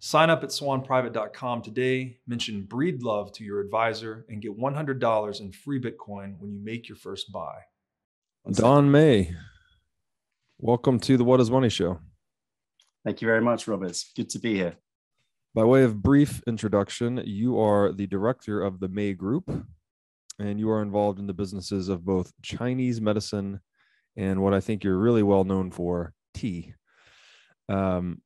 Sign up at swanprivate.com today, mention Breedlove to your advisor, and get $100 in free Bitcoin when you make your first buy. Don Mei, welcome to the What is Money Show. Thank you very much, Robert. It's good to be here. By way of brief introduction, you are the director of the Mei Group, and you are involved in the businesses of both Chinese medicine and what I think you're really well known for, tea. Um,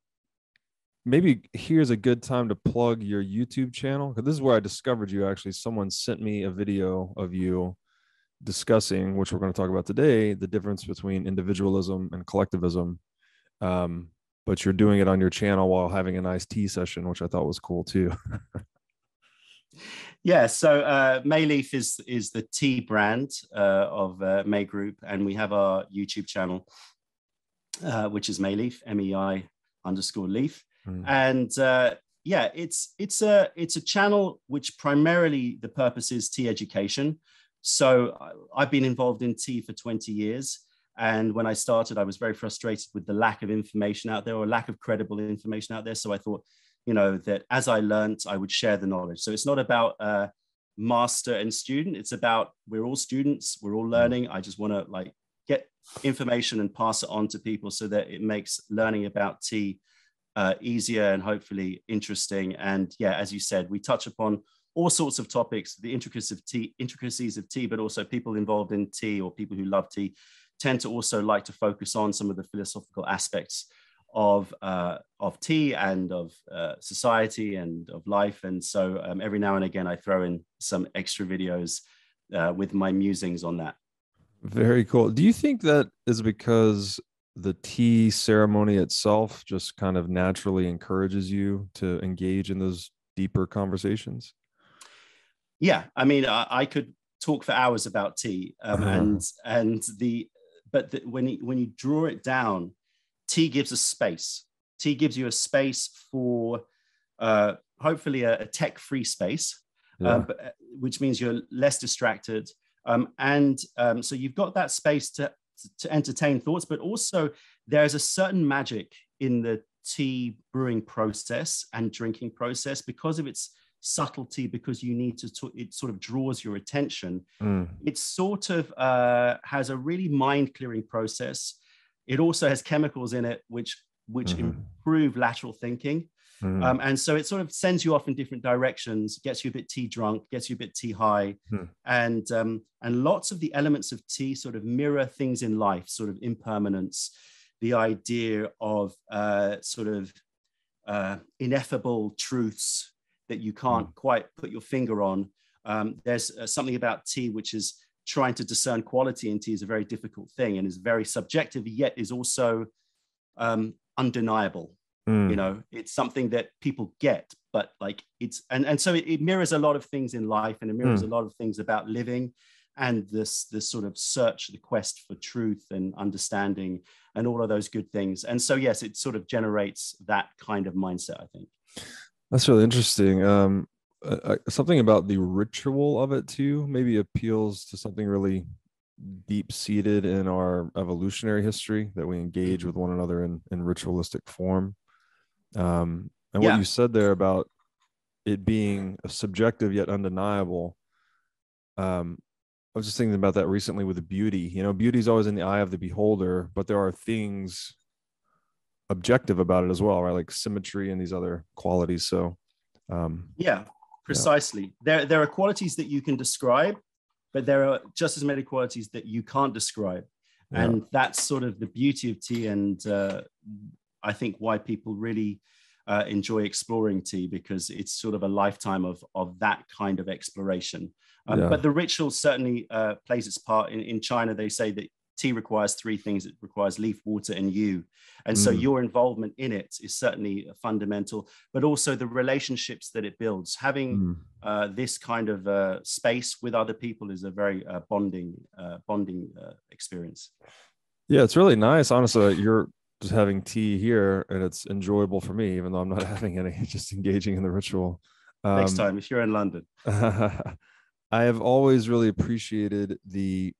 maybe here's a good time to plug your YouTube channel because this is where I discovered you. Actually, someone sent me a video of you discussing, which we're going to talk about today, the difference between individualism and collectivism. Um, but you're doing it on your channel while having a nice tea session, which I thought was cool too. yeah, so uh, Mei Leaf is is the tea brand uh, of uh, Mei Group, and we have our YouTube channel, uh, which is Mei Leaf, M E I underscore Leaf. Mm. And uh, yeah, it's it's a it's a channel which primarily the purpose is tea education. So I've been involved in tea for 20 years. And when I started, I was very frustrated with the lack of information out there or lack of credible information out there. So I thought, you know, that as I learned, I would share the knowledge. So it's not about uh, master and student. It's about we're all students, we're all mm. learning. I just want to like get information and pass it on to people so that it makes learning about tea uh, easier and hopefully interesting. And yeah, as you said, we touch upon all sorts of topics, the intricacies of tea, but also people involved in tea or people who love tea tend to also like to focus on some of the philosophical aspects of uh, of tea and of uh, society and of life. And so um, every now and again, I throw in some extra videos uh, with my musings on that. Very cool. Do you think that is because the tea ceremony itself just kind of naturally encourages you to engage in those deeper conversations? Yeah, I mean, I, I could talk for hours about tea, um, uh-huh. and and the but the, when you, when you draw it down, tea gives a space. Tea gives you a space for uh, hopefully a, a tech-free space, yeah. um, but, uh, which means you're less distracted. Um, and um, so you've got that space to to entertain thoughts, but also there's a certain magic in the tea brewing process and drinking process because of its subtlety because you need to it sort of draws your attention mm. it sort of uh, has a really mind clearing process it also has chemicals in it which which mm-hmm. improve lateral thinking Mm. Um, and so it sort of sends you off in different directions, gets you a bit tea drunk, gets you a bit tea high, mm. and um, and lots of the elements of tea sort of mirror things in life, sort of impermanence, the idea of uh, sort of uh, ineffable truths that you can't mm. quite put your finger on. Um, there's uh, something about tea which is trying to discern quality in tea is a very difficult thing and is very subjective, yet is also um, undeniable. Mm. You know, it's something that people get, but like it's and and so it, it mirrors a lot of things in life, and it mirrors mm. a lot of things about living, and this this sort of search, the quest for truth and understanding, and all of those good things. And so yes, it sort of generates that kind of mindset. I think that's really interesting. Um, uh, something about the ritual of it too maybe appeals to something really deep seated in our evolutionary history that we engage Mm-hmm. with one another in, in ritualistic form. Um, and what you said there about it being subjective yet undeniable. Um, I was just thinking about that recently with the beauty. You know, beauty is always in the eye of the beholder, but there are things objective about it as well, right? Like symmetry and these other qualities. So, um, Yeah, precisely. There, there are qualities that you can describe, but there are just as many qualities that you can't describe. Yeah. And that's sort of the beauty of tea. And uh, I think why people really uh, enjoy exploring tea because it's sort of a lifetime of, of that kind of exploration. Um, Yeah. But the ritual certainly uh, plays its part. In, in China, they say that tea requires three things it requires leaf, water, and you. And so Mm. your involvement in it is certainly fundamental, but also the relationships that it builds. Having mm, uh, this kind of uh, space with other people is a very uh, bonding uh, bonding uh, experience. yeah, it's really nice. Honestly, you're just having tea here and it's enjoyable for me, even though I'm not having any, just engaging in the ritual. Next Um, time, if you're in London, I have always really appreciated the.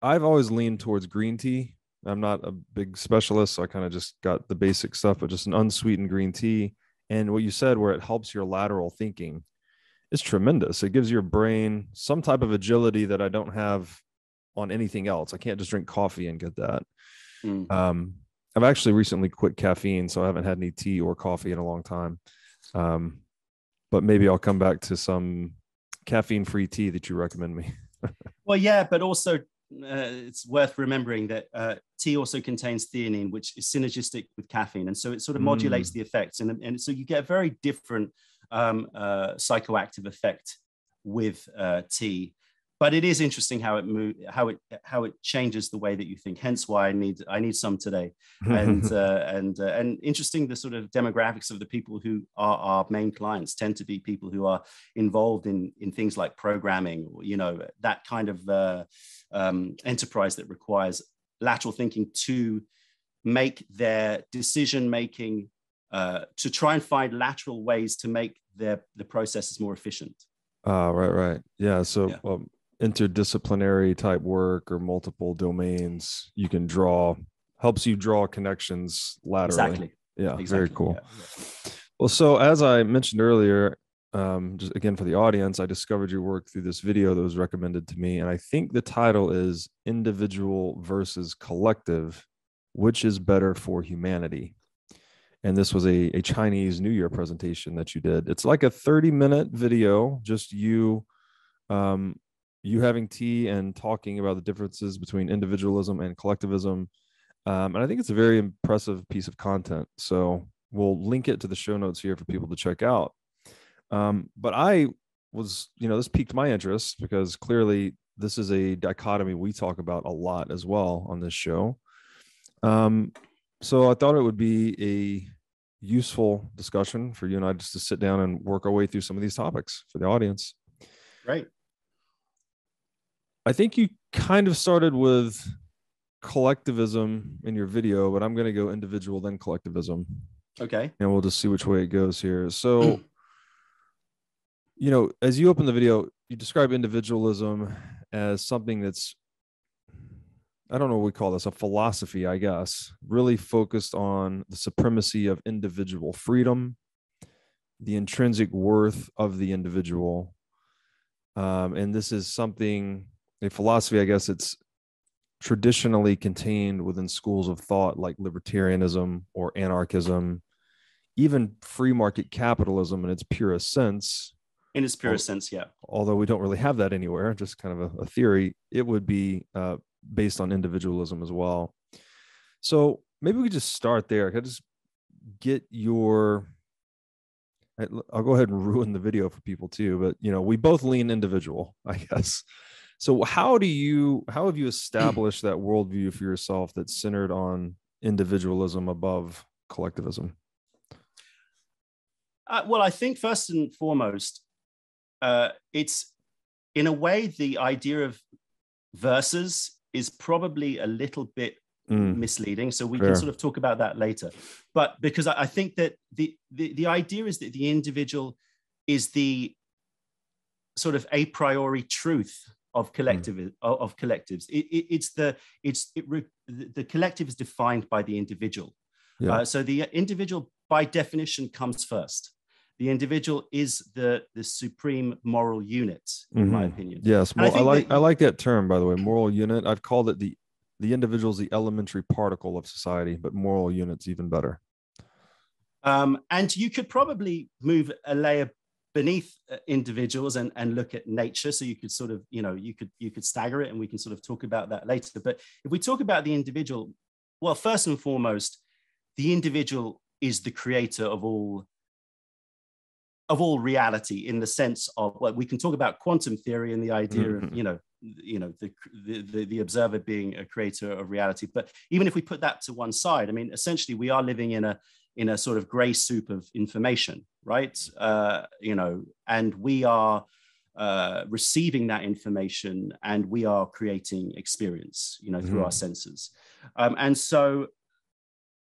I've always leaned towards green tea. I'm not a big specialist, so I kind of just got the basic stuff, but just an unsweetened green tea. And what you said, where it helps your lateral thinking, is tremendous. It gives your brain some type of agility that I don't have on anything else. I can't just drink coffee and get that. Mm. Um, I've actually recently quit caffeine, so I haven't had any tea or coffee in a long time. Um, but maybe I'll come back to some caffeine-free tea that you recommend me. well, yeah, but also uh, it's worth remembering that uh, tea also contains theanine, which is synergistic with caffeine, and so it sort of modulates the effects, and, and so you get a very different um, uh, psychoactive effect with uh, tea. But it is interesting how it move, how it how it changes the way that you think. Hence, why I need I need some today. and uh, and uh, and interesting the sort of demographics of the people who are our main clients tend to be people who are involved in in things like programming or you know that kind of uh, um, enterprise that requires lateral thinking to make their decision making uh, to try and find lateral ways to make their the processes more efficient Ah, right, right. Yeah. So Yeah. Um, interdisciplinary type work or multiple domains you can draw helps you draw connections laterally. exactly Yeah, exactly very cool. yeah. Well, so as I mentioned earlier, um, just again for the audience, I discovered your work through this video that was recommended to me, and I think the title is "Individual versus Collective: Which is Better for Humanity." And this was a, a Chinese New Year presentation that you did. It's like a 30 minute video, just you, um, you having tea and talking about the differences between individualism and collectivism. Um, and I think it's a very impressive piece of content. So we'll link it to the show notes here for people to check out. Um, but I was, you know, this piqued my interest because clearly this is a dichotomy we talk about a lot as well on this show. Um, so I thought it would be a useful discussion for you and I just to sit down and work our way through some of these topics for the audience. great I think you kind of started with collectivism in your video, but I'm going to go individual then collectivism, okay and we'll just see which way it goes here. So, you know, as you open the video, you describe individualism as something that's I don't know what we call this, a philosophy, I guess, really focused on the supremacy of individual freedom, the intrinsic worth of the individual. Um, and this is something, a philosophy, I guess it's traditionally contained within schools of thought like libertarianism or anarchism, even free market capitalism in its purest sense in its purest sense yeah although we don't really have that anywhere, just kind of a, a theory, it would be uh, based on individualism as well. So maybe we could just start there. Can I just get your? I'll go ahead and ruin the video for people too, but you know, we both lean individual, I guess. So how do you? How have you established that worldview for yourself that's centered on individualism above collectivism? Uh, well, I think first and foremost, uh, it's in a way the idea of verses is probably a little bit Mm, misleading. So we Fair. can sort of talk about that later. But because I, I think that the, the the idea is that the individual is the sort of a priori truth of hmm. collective mm. of, collectives. It, it, it's the it's it, the collective is defined by the individual. Yeah. Uh, so the individual, by definition, comes first. The individual is the the supreme moral unit, in mm-hmm. my opinion. Yes, I, I, like that, I like that term, by the way, moral unit. I've called it the the individual is the elementary particle of society, but moral unit's even better. Um, and you could probably move a layer beneath uh, individuals and, and look at nature. So you could sort of, you know, you could you could stagger it, and we can sort of talk about that later. But if we talk about the individual, well, first and foremost, the individual is the creator of all of all reality in the sense of well, we can talk about quantum theory and the idea mm-hmm. of you know you know the, the the observer being a creator of reality but even if we put that to one side i mean essentially we are living in a in a sort of gray soup of information right? Uh, you know and we are uh, receiving that information and we are creating experience you know through mm-hmm. our senses. Um, and so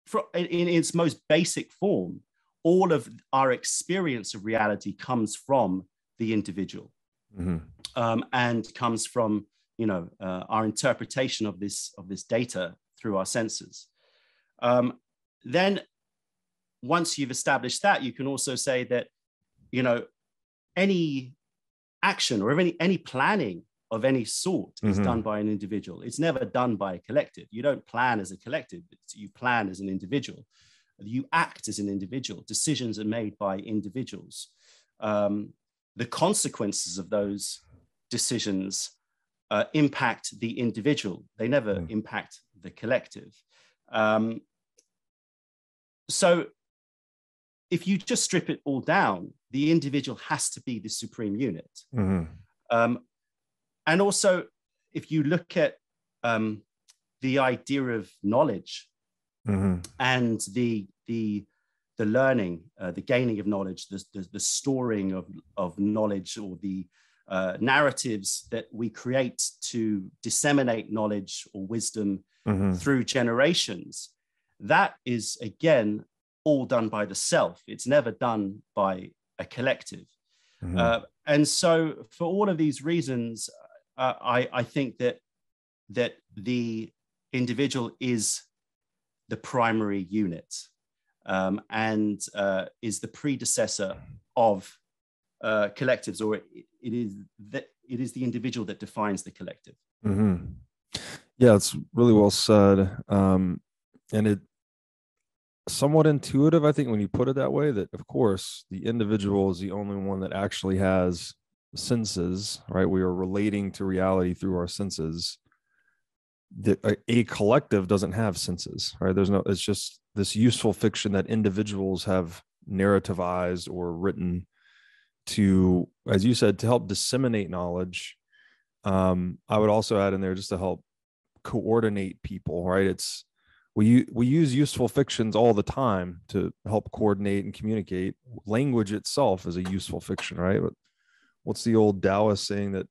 for, in, in its most basic form all of our experience of reality comes from the individual. Mm-hmm. um, and comes from you know uh, our interpretation of this of this data through our senses. Um, then once you've established that you can also say that you know any action or any any planning of any sort is mm-hmm. done by an individual it's never done by a collective you don't plan as a collective you plan as an individual you act as an individual. Decisions are made by individuals. Um, the consequences of those decisions uh, impact the individual. They never mm. impact the collective. Um, so, if you just strip it all down, the individual has to be the supreme unit. Mm-hmm. Um, and also, if you look at um, the idea of knowledge, mm-hmm. and the the the learning, uh, the gaining of knowledge, the, the, the, storing of, of knowledge, or the uh, narratives that we create to disseminate knowledge or wisdom mm-hmm. through generations, that is again all done by the self. It's never done by a collective. Mm-hmm. Uh, and so, for all of these reasons, uh, I, I think that that the individual is the primary unit um, and uh, is the predecessor of uh, collectives, or it, it is that it is the individual that defines the collective. Mm-hmm. Yeah, it's really well said, um, and it somewhat intuitive. I think when you put it that way, that of course the individual is the only one that actually has senses. Right? We are relating to reality through our senses that a, collective doesn't have senses right there's no it's just this useful fiction that individuals have narrativized or written to as you said to help disseminate knowledge um, i would also add in there just to help coordinate people right it's we we use useful fictions all the time to help coordinate and communicate language itself is a useful fiction right what's the old taoist saying that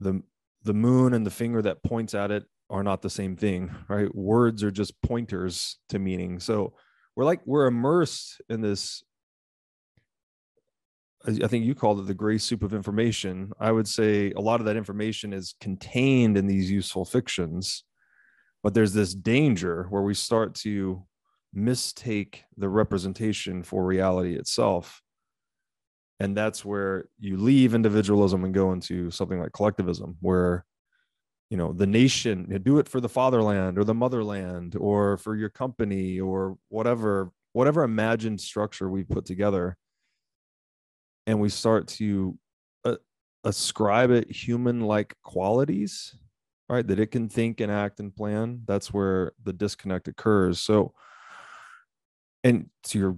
the the moon and the finger that points at it are not the same thing, right? Words are just pointers to meaning. So we're like we're immersed in this. I think you called it the gray soup of information. I would say a lot of that information is contained in these useful fictions, but there's this danger where we start to mistake the representation for reality itself. And that's where you leave individualism and go into something like collectivism where you know the nation do it for the fatherland or the motherland or for your company or whatever whatever imagined structure we put together. And we start to uh, ascribe it human like qualities right that it can think and act and plan that's where the disconnect occurs so and to your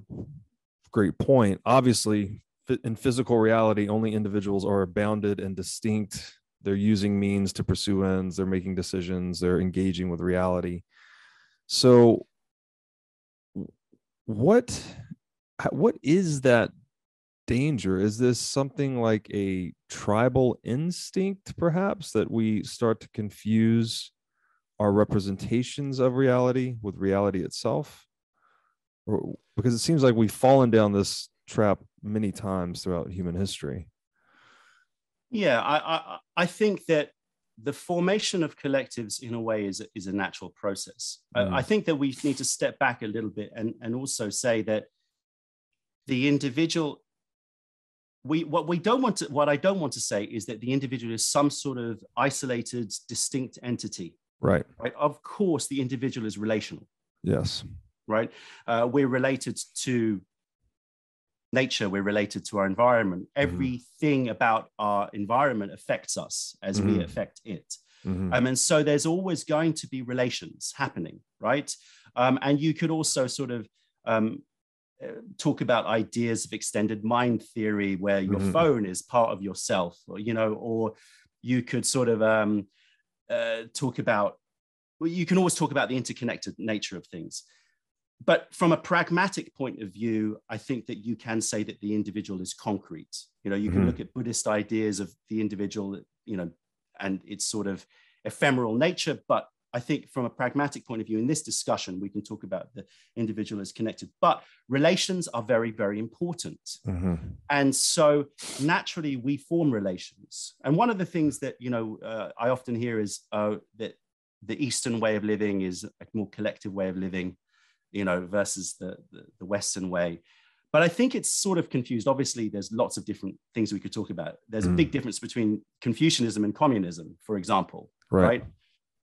great point obviously in physical reality, only individuals are bounded and distinct. They're using means to pursue ends, they're making decisions, they're engaging with reality. So, what what is that danger? Is this something like a tribal instinct, perhaps, that we start to confuse our representations of reality with reality itself? Or, because it seems like we've fallen down this trap many times throughout human history. Yeah, I, I, I think that the formation of collectives in a way is, is a natural process. Mm. I, I think that we need to step back a little bit and, and also say that the individual we what we don't want to what i don't want to say is that the individual is some sort of isolated distinct entity. Right. Right? Of course the individual is relational. Yes. Right? Uh, we're related to nature. We're related to our environment. Mm-hmm. everything about our environment affects us as mm-hmm. we affect it. Mm-hmm. um, and so there's always going to be relations happening right? Um, and you could also sort of um, talk about ideas of extended mind theory where your mm-hmm. phone is part of yourself or you know or you could sort of um, uh, talk about well, you can always talk about the interconnected nature of things but from a pragmatic point of view i think that you can say that the individual is concrete you know you can mm-hmm. look at buddhist ideas of the individual you know and its sort of ephemeral nature but I think from a pragmatic point of view, in this discussion, we can talk about the individual as connected, but relations are very, very important. Mm-hmm. And so naturally, we form relations. And one of the things that, you know, uh, I often hear is uh, that the Eastern way of living is a more collective way of living, you know, versus the, the, the Western way. But I think it's sort of confused. Obviously, there's lots of different things we could talk about. There's mm. a big difference between Confucianism and communism, for example, right? right?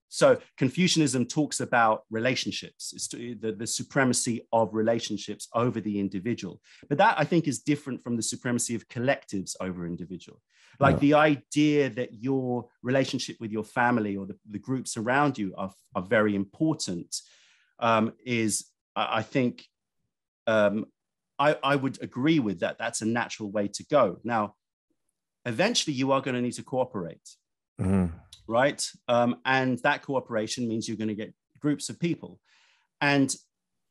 So Confucianism talks about relationships, it's the, the supremacy of relationships over the individual. But that I think is different from the supremacy of collectives over individual. Like yeah. the idea that your relationship with your family or the, the groups around you are, are very important um, is, I, I think, um, I, I would agree with that. That's a natural way to go. Now, eventually you are going to need to cooperate. Mm-hmm right? Um, and that cooperation means you're going to get groups of people. And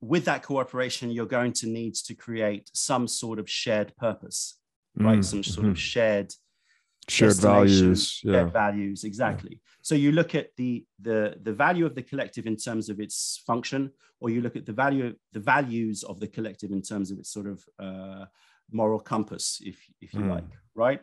with that cooperation, you're going to need to create some sort of shared purpose, right? Mm, some sort mm-hmm. of shared shared values, yeah. shared values, exactly. Yeah. So you look at the the the value of the collective in terms of its function, or you look at the value the values of the collective in terms of its sort of uh, moral compass, if if you mm. like, right?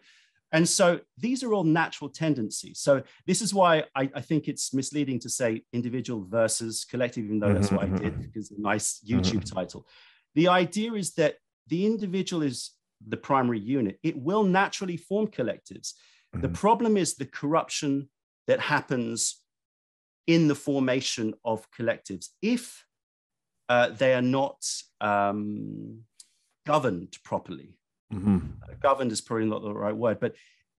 And so these are all natural tendencies. So this is why I, I, think it's misleading to say individual versus collective, even though that's what I did mm-hmm. because a nice YouTube mm-hmm. title. The idea is that the individual is the primary unit. It will naturally form collectives. Mm-hmm. The problem is the corruption that happens in the formation of collectives if uh, they are not um, governed properly. Mm-hmm. Uh, governed is probably not the right word, but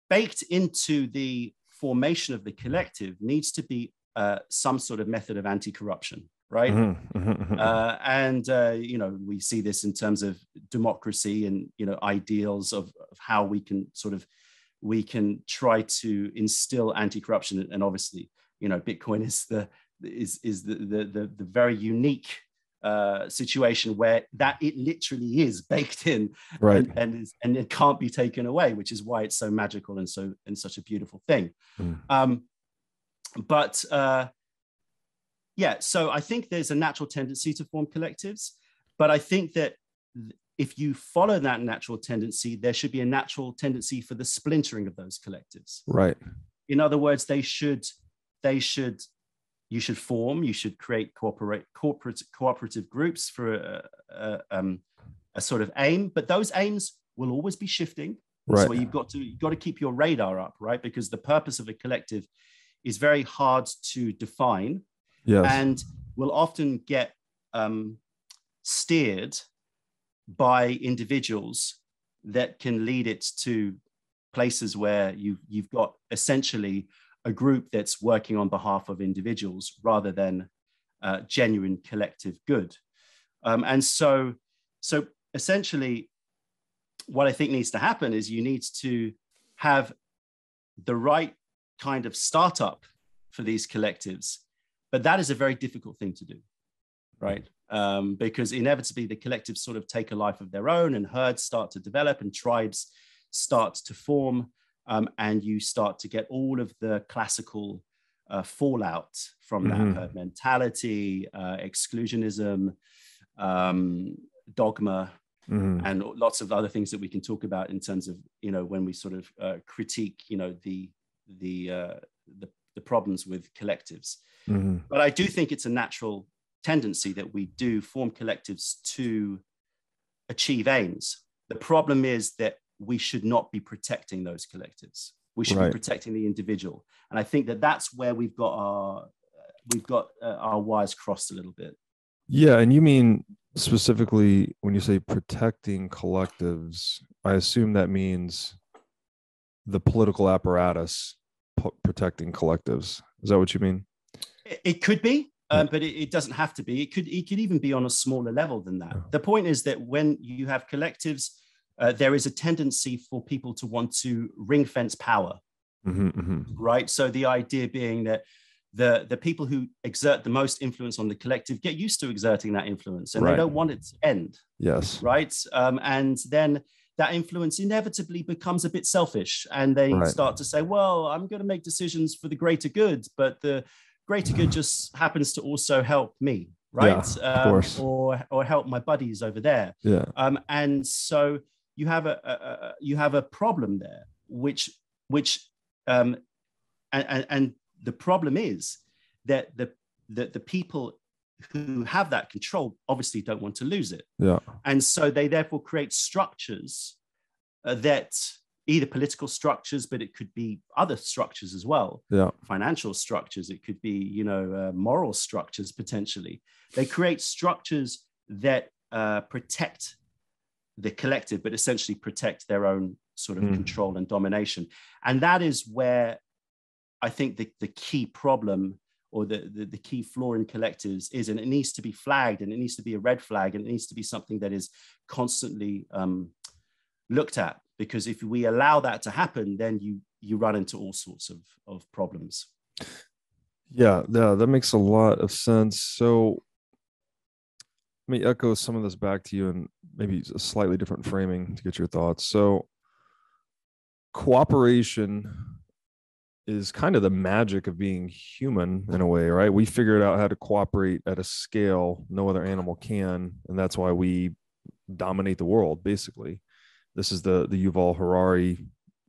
baked into the formation of the collective needs to be uh, some sort of method of anti-corruption, right? Mm-hmm. mm-hmm, mm-hmm. Uh, and uh, you know we see this in terms of democracy and you know ideals of, of how we can sort of we can try to instill anti-corruption, and obviously you know Bitcoin is the is is the the, the, the very unique uh, situation where that it literally is baked in right. and and, is, and, it can't be taken away which is why it's so magical and so and such a beautiful thing mm. um, but uh, yeah so i think there's a natural tendency to form collectives but i think that if you follow that natural tendency there should be a natural tendency for the splintering of those collectives right in other words they should they should you should form, you should create corporate, corporate cooperative groups for a, a, um, a sort of aim, but those aims will always be shifting. Right. So you've got to you've got to keep your radar up, right? Because the purpose of a collective is very hard to define, yes. and will often get um, steered by individuals that can lead it to places where you you've got essentially a group that's working on behalf of individuals rather than uh, genuine collective good. Um, and so, so essentially, what I think needs to happen is you need to have the right kind of startup for these collectives, but that is a very difficult thing to do, right? Um, because inevitably the collectives sort of take a life of their own, and herds start to develop, and tribes start to form um, and you start to get all of the classical uh, fallout from mm-hmm. that herd mentality, uh, exclusionism, um, dogma, Mhm. and lots of other things that we can talk about in terms of you know when we sort of uh, critique you know the the, uh, the the problems with collectives Mhm. but i do think it's a natural tendency that we do form collectives to achieve aims the problem is that we should not be protecting those collectives we should Right. be protecting the individual and i think that that's where we've got our we've got uh, our wires crossed a little bit Yeah, and you mean specifically when you say protecting collectives, I assume that means the political apparatus protecting collectives. Is that what you mean? It, it could be, um, but it, it doesn't have to be. It could it could even be on a smaller level than that. Yeah. The point is that when you have collectives, uh, there is a tendency for people to want to ring fence power, hmm hmm right? So the idea being that the the people who exert the most influence on the collective get used to exerting that influence, and Right. they don't want it to end, Yes. right? Um, and then that influence inevitably becomes a bit selfish, and they Right. start to say, "Well, I'm going to make decisions for the greater good," but the greater good just happens to also help me, right? of course. or or help my buddies over there. Yeah. Um, and so you have a, a, a you have a problem there, which which um, and, and, the problem is that the, the the people who have that control obviously don't want to lose it, Yeah. and so they therefore create structures uh, that either political structures, but it could be other structures as well, Yeah. financial structures. It could be you know uh, moral structures potentially. They create structures that uh, protect the collective, but essentially protect their own sort of Mm. control and domination. And that is where I think the, the key problem or the, the, the key flaw in collectives is, and it needs to be flagged and it needs to be a red flag and it needs to be something that is constantly um, looked at. Because if we allow that to happen, then you you run into all sorts of, of problems. Yeah, yeah, that makes a lot of sense. So let me echo some of this back to you and maybe a slightly different framing to get your thoughts. So cooperation is kind of the magic of being human in a way, right? We figured out how to cooperate at a scale no other animal can, and that's why we dominate the world basically. This is the the Yuval Harari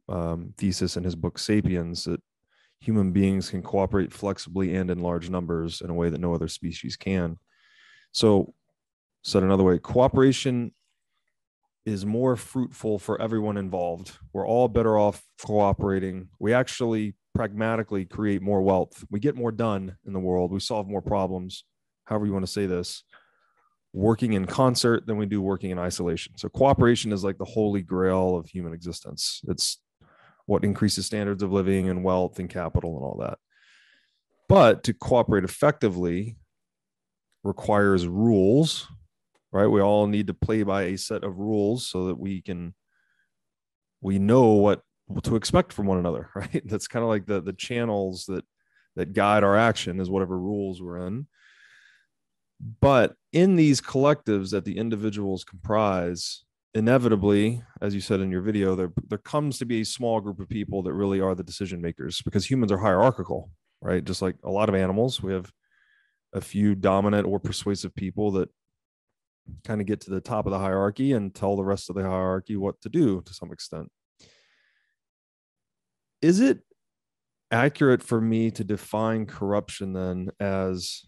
um, thesis in his book Sapiens that human beings can cooperate flexibly and in large numbers in a way that no other species can. So, said another way, cooperation is more fruitful for everyone involved. We're all better off cooperating. We actually pragmatically create more wealth. We get more done in the world. We solve more problems, however you want to say this, working in concert than we do working in isolation. So, cooperation is like the holy grail of human existence. It's what increases standards of living and wealth and capital and all that. But to cooperate effectively requires rules, right? We all need to play by a set of rules so that we can we know what to expect from one another, right? That's kind of like the the channels that that guide our action is whatever rules we're in. But in these collectives that the individuals comprise, inevitably, as you said in your video, there there comes to be a small group of people that really are the decision makers because humans are hierarchical, right? Just like a lot of animals, we have a few dominant or persuasive people that kind of get to the top of the hierarchy and tell the rest of the hierarchy what to do to some extent. Is it accurate for me to define corruption then as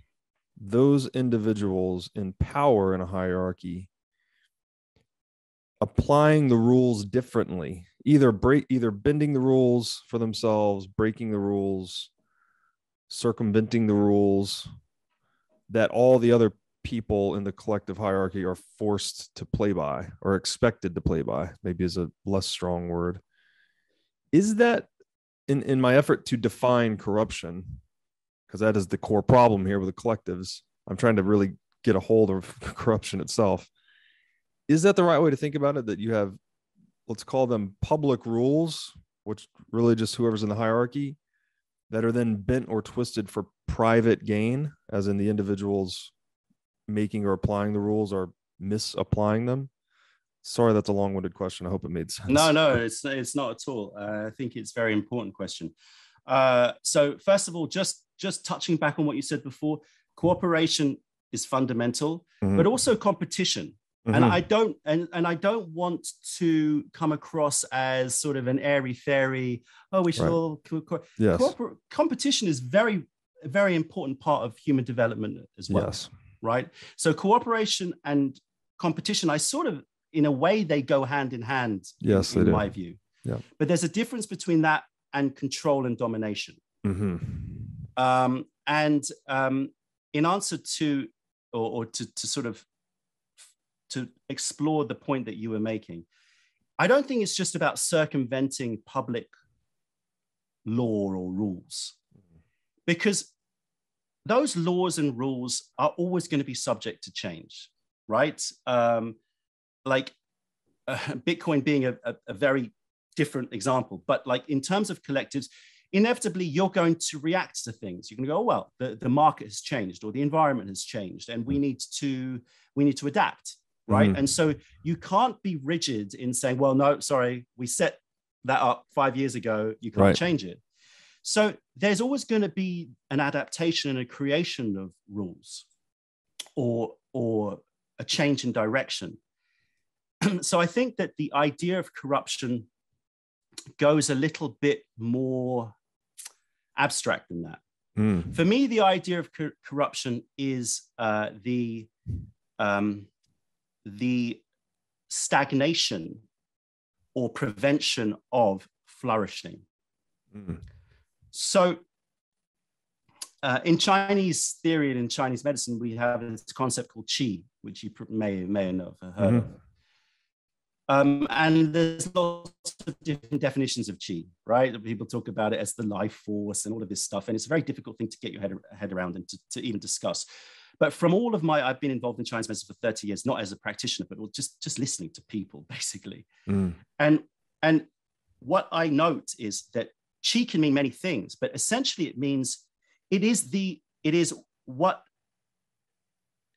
those individuals in power in a hierarchy applying the rules differently either break either bending the rules for themselves breaking the rules circumventing the rules that all the other people in the collective hierarchy are forced to play by or expected to play by maybe is a less strong word. Is that in in my effort to define corruption because that is the core problem here with the collectives i'm trying to really get a hold of corruption itself. Is that the right way to think about it that you have let's call them public rules which really just whoever's in the hierarchy that are then bent or twisted for private gain as in the individuals making or applying the rules or misapplying them sorry that's a long-winded question i hope it made sense No, no, it's it's not at all. Uh, I think it's a very important question. Uh, so first of all, just just touching back on what you said before, cooperation is fundamental, Mhm. but also competition. And Mhm. I don't and, and I don't want to come across as sort of an airy fairy. Oh, we should Right. all co- co- yes. cooper- competition is very a very important part of human development as well yes. Right? So cooperation and competition i sort of in a way they go hand in hand Yes, they in my view. Yeah. but there's a difference between that and control and domination. Hmm um, and um, in answer to or, or to, to sort of to explore the point that you were making i don't think it's just about circumventing public law or rules. Because those laws and rules are always going to be subject to change right um, like uh, bitcoin being a, a, a very different example but like in terms of collectives inevitably you're going to react to things. You're going to go, oh, well, the, the market has changed or the environment has changed and we need to we need to adapt, right? Mhm. And so you can't be rigid in saying, well, no, sorry, we set that up five years ago, you can't Right. change it. So there's always going to be an adaptation and a creation of rules or or a change in direction. so I think that the idea of corruption goes a little bit more abstract than that. Mm. For me, the idea of cor- corruption is uh, the um, the stagnation or prevention of flourishing. Mm. So, uh, in Chinese theory and in Chinese medicine, we have this concept called qi, which you may may have heard Mhm. of. Um, and there's lots of different definitions of qi, right? People talk about it as the life force and all of this stuff, and it's a very difficult thing to get your head, head around and to, to even discuss. But from all of my, I've been involved in Chinese medicine for 30 years, not as a practitioner, but just just listening to people, basically. Mm. And and what I note is that qi can mean many things, but essentially it means it is the it is what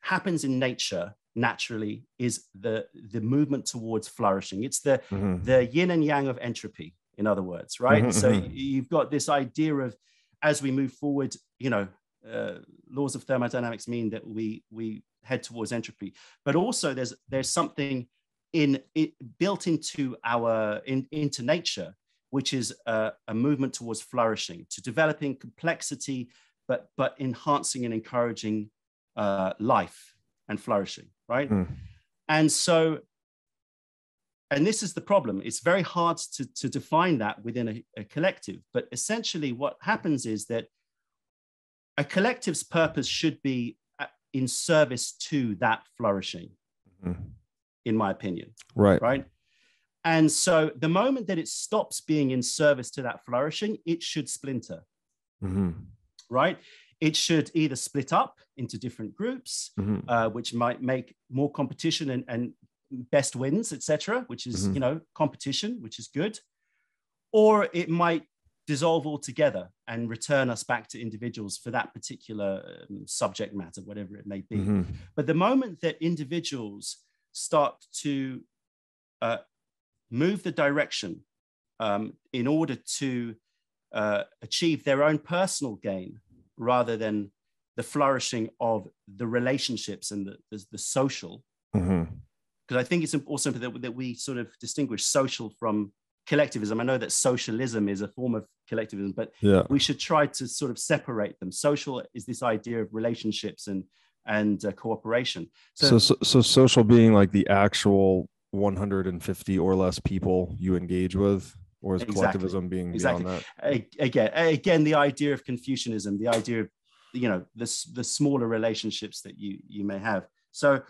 happens in nature naturally is the the movement towards flourishing. It's the Mhm. the yin and yang of entropy, in other words, right? Mhm, So mhm. you've got this idea of as we move forward, you know, uh, laws of thermodynamics mean that we we head towards entropy, but also there's there's something in it built into our in, into nature, which is a, a movement towards flourishing, to developing complexity, but but enhancing and encouraging uh, life and flourishing, right? Mm. And so, and this is the problem. It's very hard to, to define that within a, a collective. But essentially, what happens is that a collective's purpose should be uh, in service to that flourishing, Mhm. in my opinion, Right. right? And so, the moment that it stops being in service to that flourishing, it should splinter, hmm right? It should either split up into different groups, hmm uh, which might make more competition and, and best wins, etc., which is Mhm. you know competition, which is good, or it might dissolve altogether and return us back to individuals for that particular um, subject matter, whatever it may be. hmm But the moment that individuals start to uh, move the direction um, in order to uh, achieve their own personal gain rather than the flourishing of the relationships and the, the, the social, because I think it's also that, that we sort of distinguish social from collectivism. I know that socialism is a form of collectivism, but Yeah. we should try to sort of separate them. Social is this idea of relationships and and uh, cooperation. So, so, so social being like the actual 150 or less people you engage with, or is Exactly. collectivism being Exactly. beyond a- again again the idea of confucianism the idea of you know the, the smaller relationships that you you may have so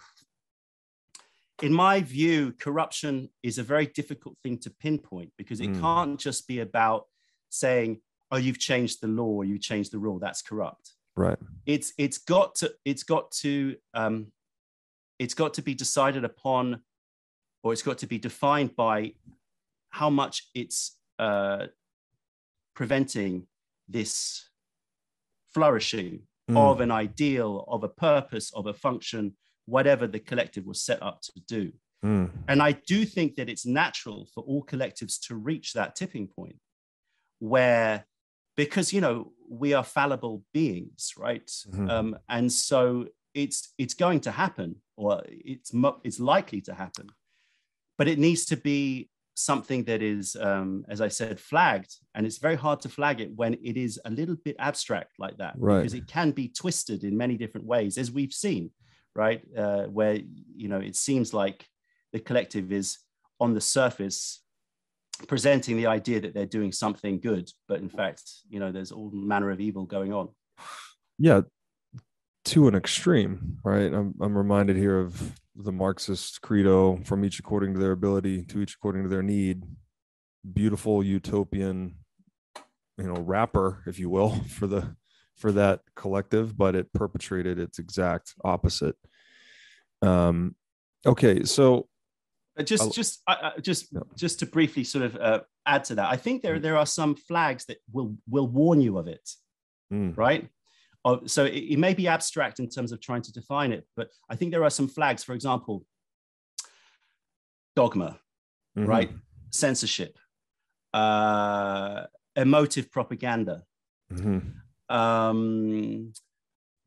in my view corruption is a very difficult thing to pinpoint because it Mm. can't just be about saying oh you've changed the law or you changed the rule that's corrupt? Right. it's it's got to it's got to um, it's got to be decided upon or it's got to be defined by how much it's uh, preventing this flourishing Mm. of an ideal of a purpose of a function whatever the collective was set up to do Mm. and I do think that it's natural for all collectives to reach that tipping point where, because, you know, we are fallible beings, right? Mhm. Um, and so it's it's going to happen or it's it's likely to happen but it needs to be something that is um, as i said flagged. And it's very hard to flag it when it is a little bit abstract like that Right. because it can be twisted in many different ways as we've seen right? Uh, where you know it seems like the collective is on the surface presenting the idea that they're doing something good but in fact you know there's all manner of evil going on. Yeah to an extreme right? I'm, I'm reminded here of the marxist credo from each according to their ability to each according to their need. Beautiful utopian you know wrapper if you will for the for that collective but it perpetrated its exact opposite. Um okay so Uh, just I'll- just I, I- just Yeah. just to briefly sort of uh, add to that i think there there are some flags that will will warn you of it mm, right So it, it may be abstract in terms of trying to define it but i think there are some flags for example dogma mhm, right? Censorship uh emotive propaganda mhm, um,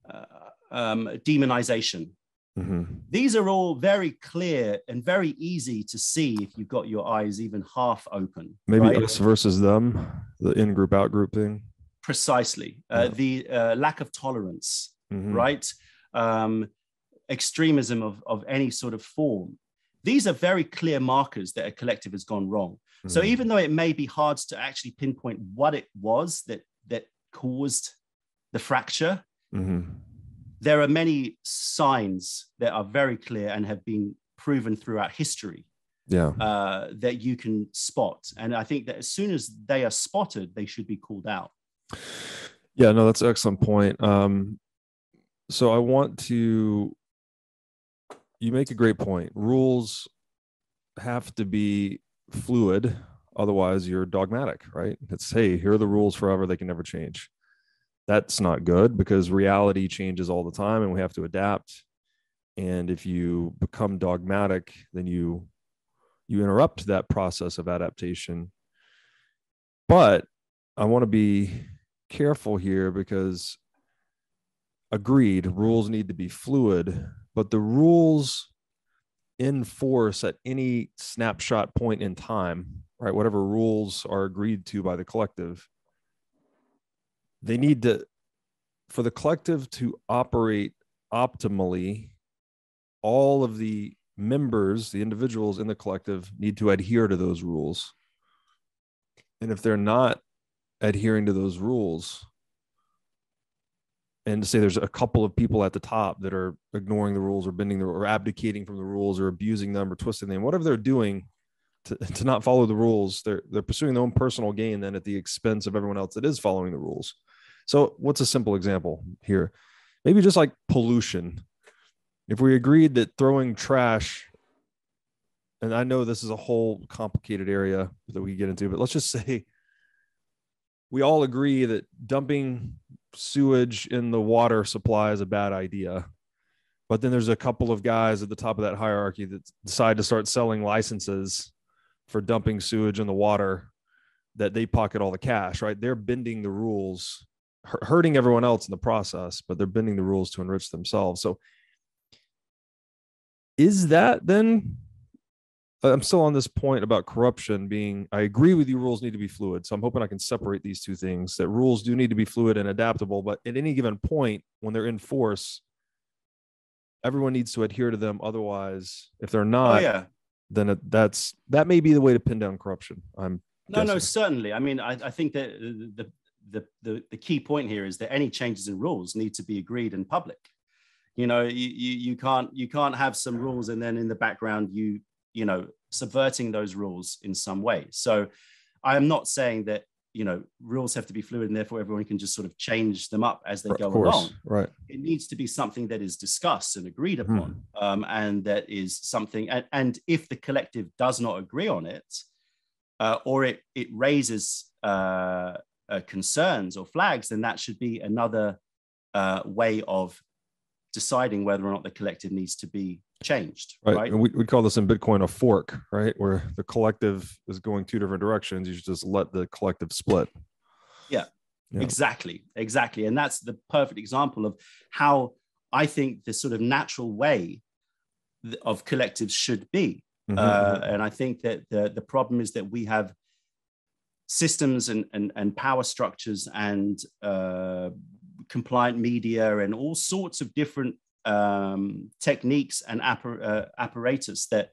uh, um, demonization. Mhm. these are all very clear and very easy to see if you've got your eyes even half open maybe right? us versus them the in group out group thing precisely uh, Yeah. the uh, lack of tolerance Mhm, right um, extremism of, of any sort of form these are very clear markers that a collective has gone wrong so mhm. even though it may be hard to actually pinpoint what it was that that caused the fracture Mhm. there are many signs that are very clear and have been proven throughout history yeah uh, that you can spot. And I think that as soon as they are spotted, they should be called out. Yeah, no, that's an excellent point. Um, so I want to, you make a great point. Rules have to be fluid, otherwise, you're dogmatic, right? It's, hey, here are the rules forever, they can never change. That's not good because reality changes all the time and we have to adapt. And if you become dogmatic, then you you interrupt that process of adaptation. But I want to be careful here because agreed rules need to be fluid but the rules in force at any snapshot point in time right whatever rules are agreed to by the collective they need to for the collective to operate optimally all of the members the individuals in the collective need to adhere to those rules. And if they're not adhering to those rules. And to say there's a couple of people at the top that are ignoring the rules or bending the or abdicating from the rules or abusing them or twisting them whatever they're doing to, to not follow the rules they're they're pursuing their own personal gain then at the expense of everyone else that is following the rules. So what's a simple example here? Maybe just like pollution. If we agreed that throwing trash and i know this is a whole complicated area that we get into but let's just say we all agree that dumping sewage in the water supply is a bad idea. But then there's a couple of guys at the top of that hierarchy that decide to start selling licenses for dumping sewage in the water that they pocket all the cash, right? They're bending the rules, hurting everyone else in the process, but they're bending the rules to enrich themselves. So is that then I'm still on this point about corruption being, I agree with you, rules need to be fluid. So I'm hoping I can separate these two things that rules do need to be fluid and adaptable, but at any given point when they're in force, everyone needs to adhere to them. Otherwise, if they're Oh, not, yeah. then it, that's that may be the way to pin down corruption. I'm No, no, certainly. I mean, I, I think that the, the, the, the key point here is that any changes in rules need to be agreed in public. You know, you, you, you can't you can't have some rules and then in the background you you know subverting those rules in some way. So I am not saying that you know rules have to be fluid and therefore everyone can just sort of change them up as they of go course, along. right? It needs to be something that is discussed and agreed Hmm. upon, um, and that is something. And, and if the collective does not agree on it, uh, or it it raises uh, uh, concerns or flags, then that should be another uh, way of deciding whether or not the collective needs to be changed. Right. Right. And we, we call this in Bitcoin a fork, right? Where the collective is going two different directions. You should just let the collective split. Yeah. Exactly. Exactly. And that's the perfect example of how I think the sort of natural way of collectives should be. Mhm, Uh, mhm. and I think that the, the problem is that we have systems and, and, and power structures and uh, compliant media and all sorts of different um, techniques and appar- uh, apparatus that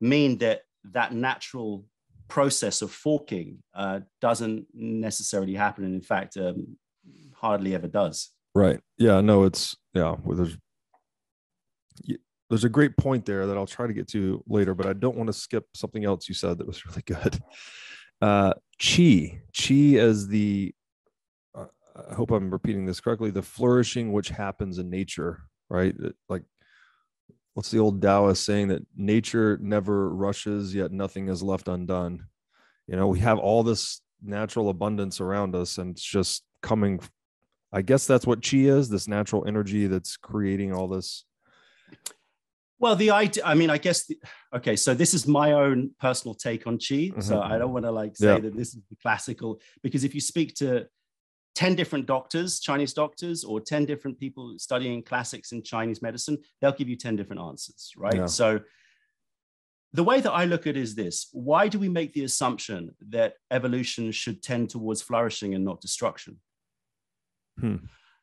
mean that that natural process of forking uh, doesn't necessarily happen. And in fact, um, hardly ever does. Right. Yeah. No, it's yeah. Well, there's there's a great point there that I'll try to get to later, but I don't want to skip something else you said that was really good. Uh, chi, chi as the uh, I hope I'm repeating this correctly. The flourishing which happens in nature, right? Like, what's the old Taoist saying that nature never rushes, yet nothing is left undone. You know, we have all this natural abundance around us, and it's just coming I guess that's what chi is this natural energy that's creating all this. Well, the idea, I mean, I guess, the, okay, so this is my own personal take on Qi. So Mhm. I don't want to like say Yeah. that this is the classical, because if you speak to 10 different doctors, Chinese doctors, or 10 different people studying classics in Chinese medicine, they'll give you 10 different answers, right? Yeah. So the way that I look at it is this why do we make the assumption that evolution should tend towards flourishing and not destruction? Hmm.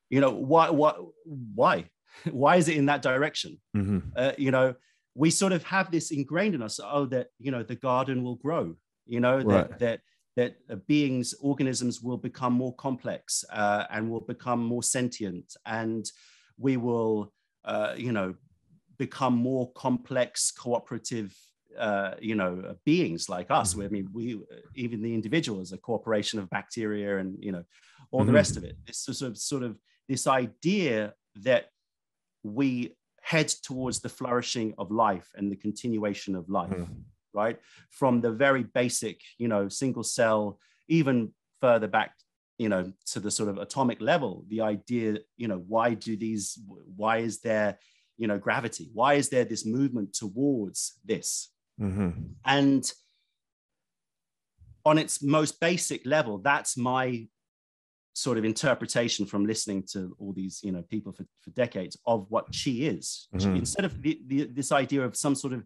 You know, why, why, why? Why is it in that direction? Mhm. uh, you know, we sort of have this ingrained in us. Oh, that you know, the garden will grow. You know Right. that that uh, beings, organisms will become more complex uh, and will become more sentient, and we will, uh, you know, become more complex, cooperative. Uh, you know, beings like us. Mhm. I mean, we even the individual is a corporation of bacteria, and you know, all the Mhm. rest of it. This sort of sort of this idea that we head towards the flourishing of life and the continuation of life Mhm. Right from the very basic you know single cell even further back you know to the sort of atomic level the idea you know why do these why is there you know gravity why is there this movement towards this Mhm. and on its most basic level that's my sort of interpretation from listening to all these you know people for, for decades of what chi is Mhm. instead of the, the, this idea of some sort of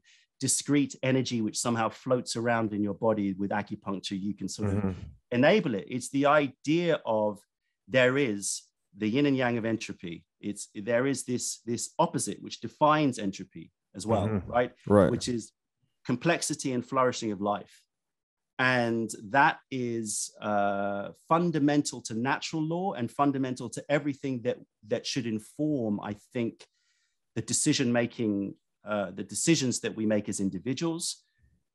discrete energy which somehow floats around in your body with acupuncture you can sort of Mhm. enable it it's the idea of there is the yin and yang of entropy it's there is this this opposite which defines entropy as well Mhm. right Right. which is complexity and flourishing of life. And that is uh, fundamental to natural law and fundamental to everything that, that should inform, I think, the decision making, uh, the decisions that we make as individuals,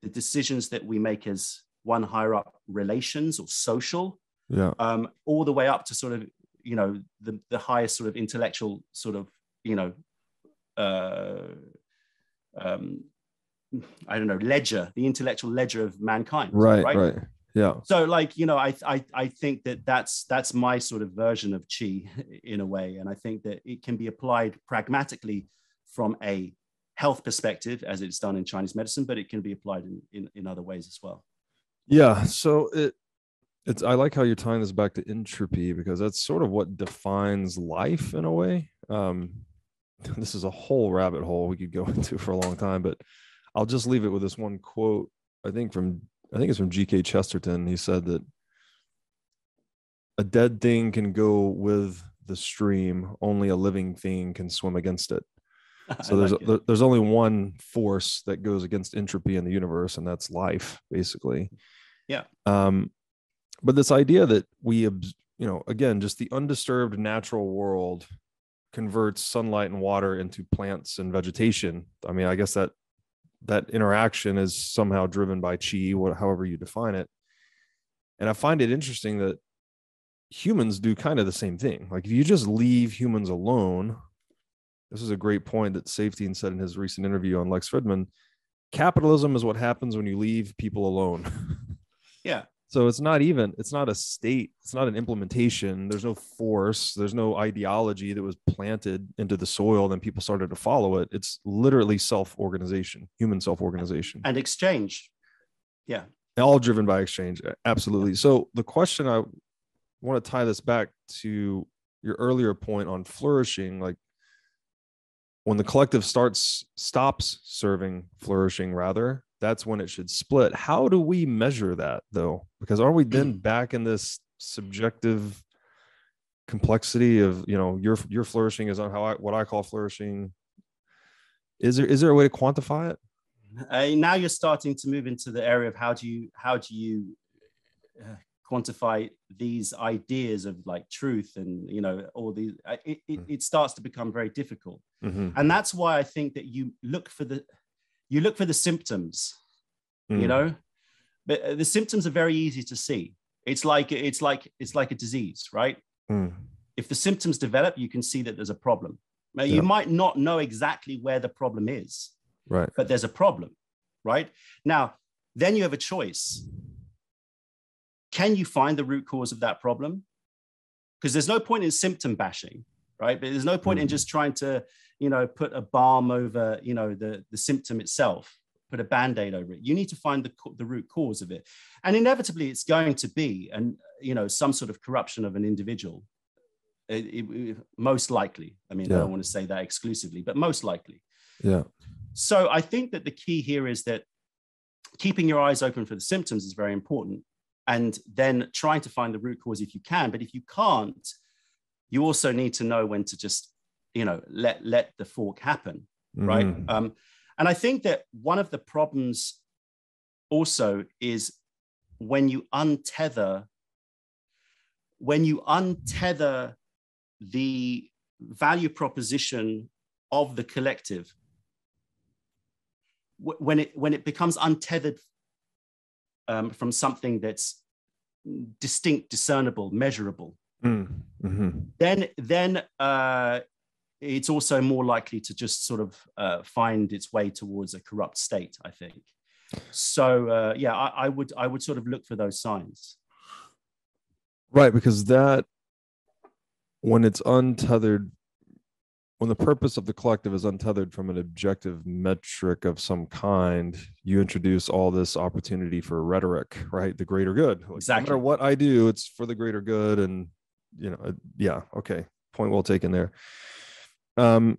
the decisions that we make as one higher up relations or social, yeah. um, all the way up to sort of you know the, the highest sort of intellectual sort of you know uh, um, I don't know ledger, the intellectual ledger of mankind. Right. Right. Yeah. So like you know, I I I think that that's that's my sort of version of chi in a way, and I think that it can be applied pragmatically from a health perspective as it's done in Chinese medicine, but it can be applied in in, in other ways as well. Yeah. So it it's I like how you're tying this back to entropy because that's sort of what defines life in a way. Um this is a whole rabbit hole we could go into for a long time, but I'll just leave it with this one quote. I think from I think it's from G.K. Chesterton. He said that a dead thing can go with the stream, only a living thing can swim against it. So there's like there's only one force that goes against entropy in the universe, and that's life, basically. Yeah. Um, but this idea that we, you know, again, just the undisturbed natural world converts sunlight and water into plants and vegetation. I mean, I guess that that interaction is somehow driven by chi, however you define it. And I find it interesting that humans do kind of the same thing. Like if you just leave humans alone, this is a great point that Saifedean said in his recent interview on Lex Fridman. Capitalism is what happens when you leave people alone. Yeah. So it's not even, it's not a state, it's not an implementation. There's no force, there's no ideology that was planted into the soil, then people started to follow it. It's literally self-organization, human self-organization and exchange. Yeah. all driven by exchange absolutely so the question i want to tie this back to your earlier point on flourishing like when the collective starts stops serving flourishing rather that's when it should split how do we measure that though because aren't we then back in this subjective complexity of you know your your flourishing is on how I what I call flourishing. Is there is there a way to quantify it? Uh, now you're starting to move into the area of how do you how do you uh, quantify these ideas of like truth and you know all these it, it, mm. it starts to become very difficult mm-hmm. and that's why i think that you look for the you look for the symptoms mm. you know but uh, the symptoms are very easy to see it's like it's like it's like a disease right Mm. If the symptoms develop, you can see that there's a problem. Now, you might not know exactly where the problem is, right? But there's a problem, right? Now, then you have a choice. Can you find the root cause of that problem? Because there's no point in symptom bashing, right? But there's no point mm. in just trying to, you know, put a balm over, you know, the, the symptom itself, put a band-aid over it. You need to find the, the root cause of it. And inevitably it's going to be, and you know some sort of corruption of an individual it, it, most likely i mean yeah. i don't want to say that exclusively but most likely yeah so i think that the key here is that keeping your eyes open for the symptoms is very important and then trying to find the root cause if you can but if you can't you also need to know when to just you know let let the fork happen right mm-hmm. um, and i think that one of the problems also is when you untether when you untether the value proposition of the collective when it when it becomes untethered um, from something that's distinct discernible measurable. Mm, mm-hmm. then then uh, it's also more likely to just sort of uh, find its way towards a corrupt state i think. So uh, yeah I, I would i would sort of look for those signs. Right, because that when it's untethered when the purpose of the collective is untethered from an objective metric of some kind, you introduce all this opportunity for rhetoric, right? The greater good. Like, exactly. No matter what I do, it's for the greater good. And, you know, yeah, okay. Point well taken there. Um,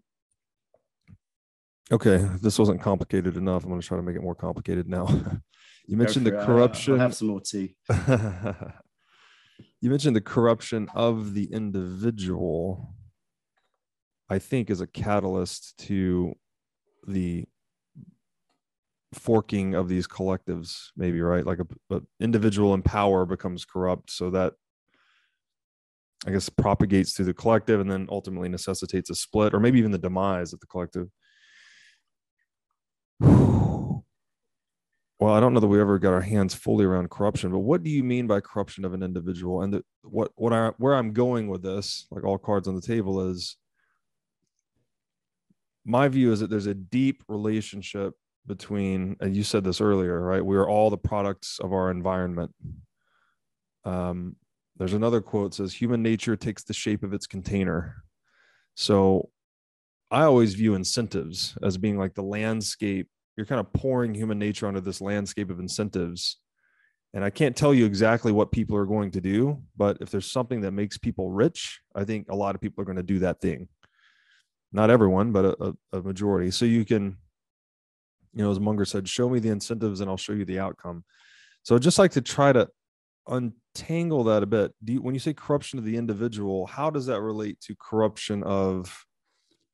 okay. This wasn't complicated enough. I'm going to try to make it more complicated now. you mentioned the corruption. I'll have some more tea. you mentioned the corruption of the individual i think is a catalyst to the forking of these collectives maybe right like a, a, individual in power becomes corrupt so that i guess propagates through the collective and then ultimately necessitates a split or maybe even the demise of the collective well, I don't know that we ever got our hands fully around corruption, but what do you mean by corruption of an individual? And the, what what I where I'm going with this, like all cards on the table, is my view is that there's a deep relationship between, and you said this earlier, right? We are all the products of our environment. Um, there's another quote says, "Human nature takes the shape of its container." So, I always view incentives as being like the landscape you're kind of pouring human nature onto this landscape of incentives and i can't tell you exactly what people are going to do but if there's something that makes people rich i think a lot of people are going to do that thing not everyone but a, a, majority. So you can you know as munger said show me the incentives and i'll show you the outcome. So I'd just like to try to untangle that a bit. Do you, when you say corruption of the individual how does that relate to corruption of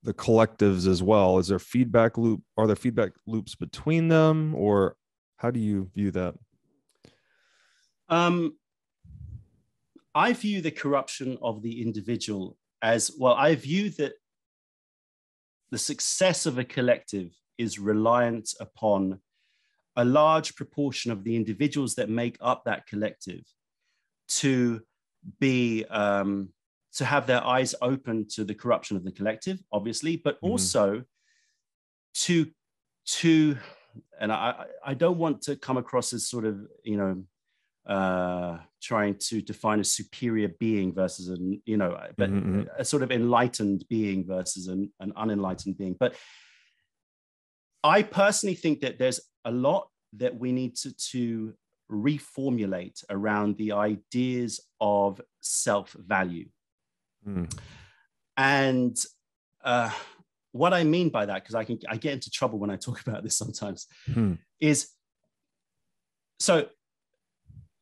the collectives as well? Is there feedback loop are there feedback loops between them or how do you view that? Um, i view the corruption of the individual as well i view that the success of a collective is reliant upon a large proportion of the individuals that make up that collective to be um, to have their eyes open to the corruption of the collective, obviously, but mm-hmm. also to to and I I don't want to come across as sort of you know uh, trying to define a superior being versus an you know but mm-hmm. mm-hmm. a sort of enlightened being versus an, an unenlightened being but i personally think that there's a lot that we need to, to reformulate around the ideas of self-value Mm. And uh, what I mean by that, because I can I get into trouble when I talk about this sometimes, Hmm. is so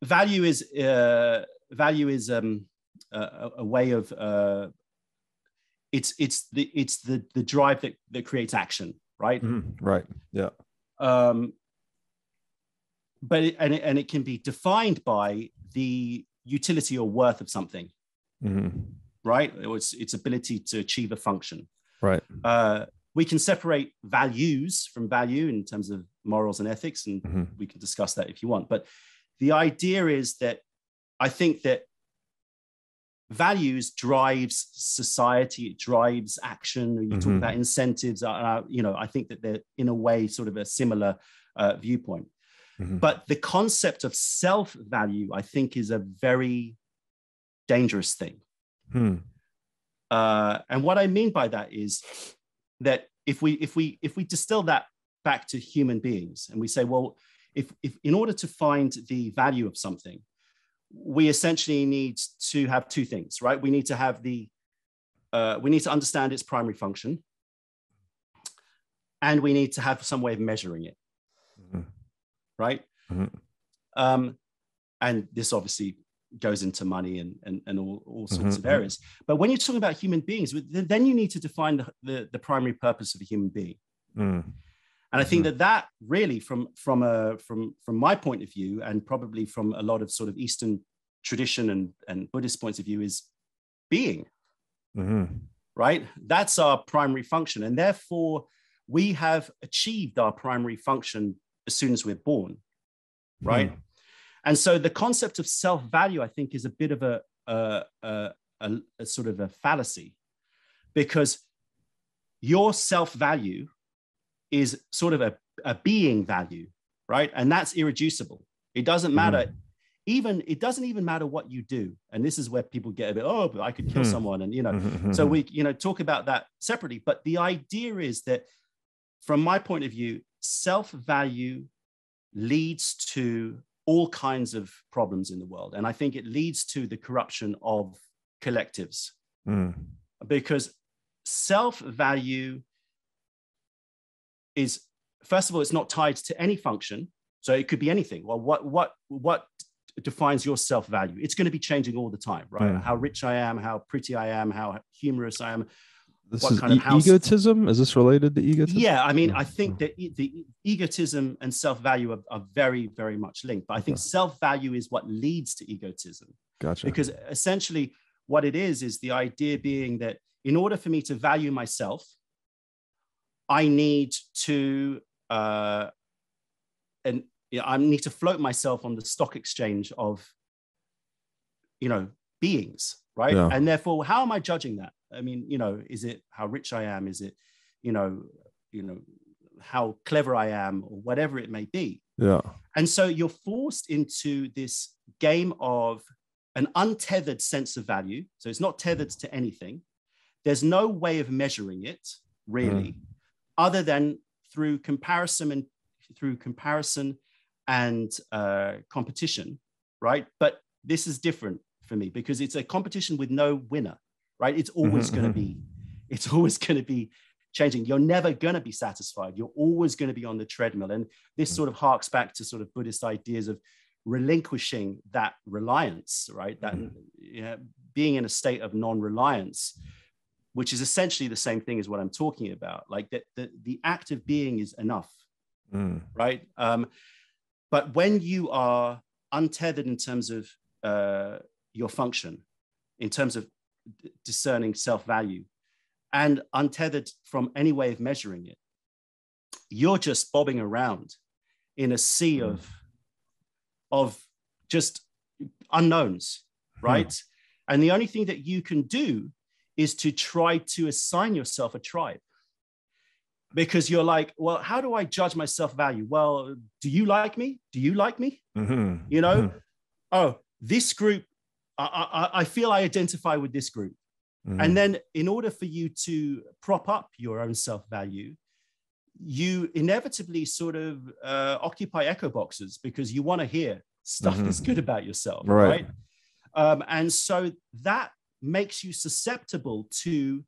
value is uh, value is um, a, a way of uh, it's it's the it's the the drive that that creates action, right? Mhm. Right. Yeah. um, but it, and, it, and it can be defined by the utility or worth of something hmm right or its, its ability to achieve a function Right. uh, we can separate values from value in terms of morals and ethics and hmm we can discuss that if you want but the idea is that i think that values drives society it drives action you talk Mhm. about incentives uh, uh, you know i think that they're in a way sort of a similar uh, viewpoint Mhm. but the concept of self value i think is a very dangerous thing Hmm. uh, and what I mean by that is that if we if we if we distill that back to human beings and we say, well, if if in order to find the value of something, we essentially need to have two things, right? We need to have the uh, we need to understand its primary function, and we need to have some way of measuring it, Mhm. right? Mhm. Um, and this obviously goes into money and, and, and all, all sorts of Mhm. areas. But when you're talking about human beings, then you need to define the, the, the primary purpose of a human being. Mm. And I think Mhm. that that really, from from a from from my point of view, and probably from a lot of sort of Eastern tradition and and Buddhist points of view, is being Mhm. right. That's our primary function, and therefore we have achieved our primary function as soon as we're born, right? Hmm. And so the concept of self value, I think, is a bit of a, a, a, a, a sort of a fallacy because your self value is sort of a, a being value, right? And that's irreducible. It doesn't matter. Even it doesn't even matter what you do. And this is where people get a bit, oh, but I could kill Hmm. someone. And you know, Mhm. so Mhm. we you know talk about that separately but the idea is that from my point of view self-value leads to all kinds of problems in the world and i think it leads to the corruption of collectives Mm. because self-value is first of all it's not tied to any function so it could be anything well what what what defines your self-value it's going to be changing all the time right Mm. how rich i am how pretty i am how humorous i am This what is kind of e- house- egotism. Is this related to egotism? yeah i mean Yeah. i think that e- the egotism and self-value are, are very very much linked but i think Okay. self-value is what leads to egotism Gotcha. because essentially what it is is the idea being that in order for me to value myself i need to uh and yeah, i need to float myself on the stock exchange of you know beings right Yeah. and therefore how am i judging that i mean you know is it how rich i am is it you know you know how clever i am or whatever it may be yeah. and so you're forced into this game of an untethered sense of value. So it's not tethered to anything. There's no way of measuring it really, other than through comparison and through comparison and uh, competition, right? But this is different for me because it's a competition with no winner, right? It's always Mhm, going to be, it's always going to be changing. You're never going to be satisfied. You're always going to be on the treadmill. And this Mm. sort of harks back to sort of Buddhist ideas of relinquishing that reliance, right? That Mhm. you know, being in a state of non-reliance, which is essentially the same thing as what I'm talking about. Like that the, the act of being is enough, Mm. right? Um, but when you are untethered in terms of uh, your function, in terms of d- discerning self-value, and untethered from any way of measuring it, you're just bobbing around in a sea Mm. of of just unknowns, right? And the only thing that you can do is to try to assign yourself a tribe. Because you're like, well, how do I judge my self value? Well, do you like me? Do you like me? Mhm. You know, Mhm. oh, this group, I, I, I feel I identify with this group. Mhm. And then, in order for you to prop up your own self value, you inevitably sort of uh, occupy echo boxes because you want to hear stuff that's good about yourself, Right. right? Um, and so that makes you susceptible to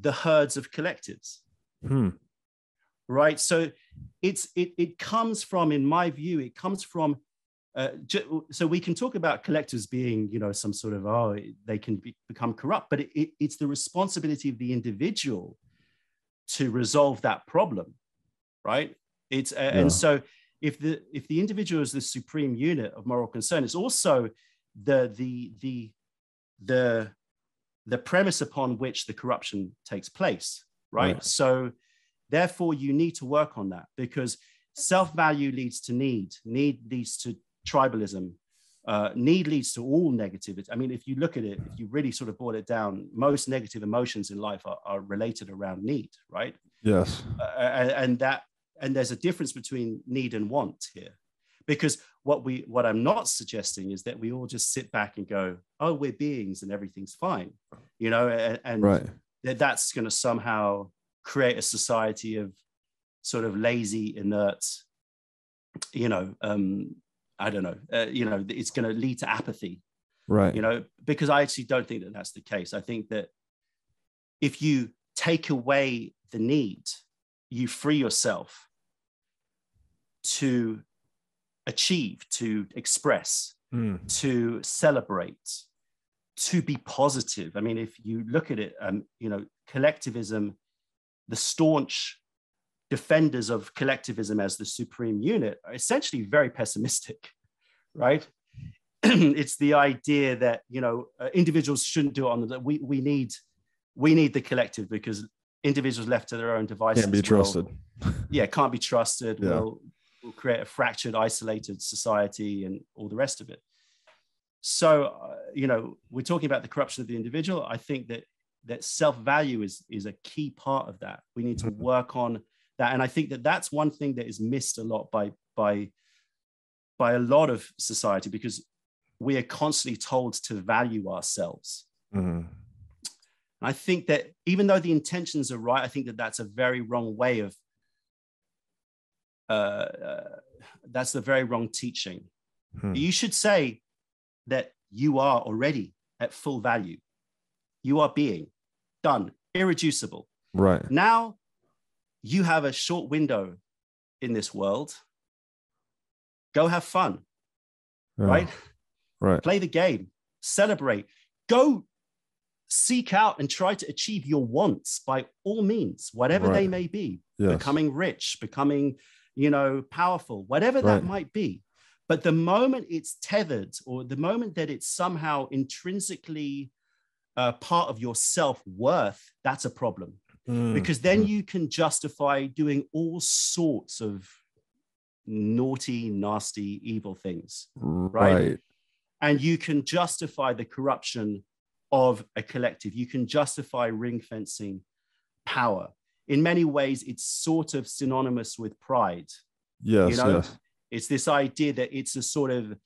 the herds of collectives. Hmm. right so it's it, it comes from in my view it comes from uh, ju- so we can talk about collectives being you know some sort of oh they can be, become corrupt but it, it, it's the responsibility of the individual to resolve that problem right it's uh, Yeah. and so if the if the individual is the supreme unit of moral concern it's also the the the the the premise upon which the corruption takes place right? Right. so therefore you need to work on that because self-value leads to need. Need leads to tribalism. Uh, need leads to all negativity. I mean if you look at it if you really sort of boil it down most negative emotions in life are, are related around need right? Yes. uh, and, and that and there's a difference between need and want here because what we what i'm not suggesting is that we all just sit back and go oh we're beings and everything's fine you know and, and Right. that that's going to somehow create a society of sort of lazy inert you know um i don't know uh, you know it's going to lead to apathy Right. you know because i actually don't think that that's the case i think that if you take away the need you free yourself to achieve to express Hmm. to celebrate to be positive i mean if you look at it um, you know collectivism the staunch defenders of collectivism as the supreme unit are essentially very pessimistic right it's the idea that you know uh, individuals shouldn't do it on the we we need we need the collective because individuals left to their own devices Can't be will- trusted. yeah can't be trusted Yeah. will will create a fractured isolated society and all the rest of it so uh, you know we're talking about the corruption of the individual i think that that self-value is is a key part of that we need to Mhm. work on that and i think that that's one thing that is missed a lot by by by a lot of society because we are constantly told to value ourselves Mhm. I think that even though the intentions are right, I think that that's a very wrong way of. Uh, uh, that's the very wrong teaching. Hmm. You should say that you are already at full value. You are being done, irreducible. Right. Now you have a short window in this world. Go have fun, Yeah. right? Right. play the game, celebrate, go seek out and try to achieve your wants by all means, whatever they may be, Yes. becoming rich, becoming, you know, powerful, whatever that Right. might be. But the moment it's tethered or the moment that it's somehow intrinsically uh, part of your self worth, that's a problem Mm. because then you can justify doing all sorts of naughty, nasty, evil things right. and you can justify the corruption of a collective. You can justify ring fencing power. In many ways, it's sort of synonymous with pride. Yes. you know, yes. It's this idea that it's a sort of,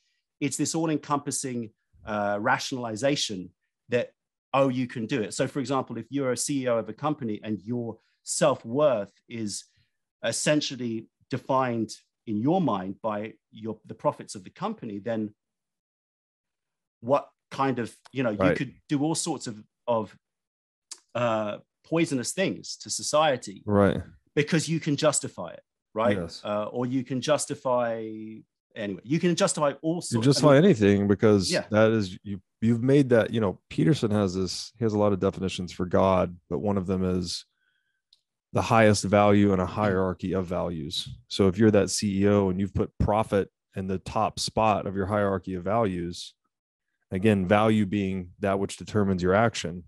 it's this all-encompassing uh, rationalization that oh, you can do it. So, for example, if you're a CEO of a company and your self-worth is essentially defined in your mind by your the profits of the company, then what kind of you know you could do all sorts of of uh, poisonous things to society Right. because you can justify it, right? Yes. Uh, or you can justify anyway. You can justify all sorts. You I justify mean, anything because Yeah. that is you you've made that you know peterson has this he has a lot of definitions for god but one of them is the highest value in a hierarchy of values so if you're that ceo and you've put profit in the top spot of your hierarchy of values again value being that which determines your action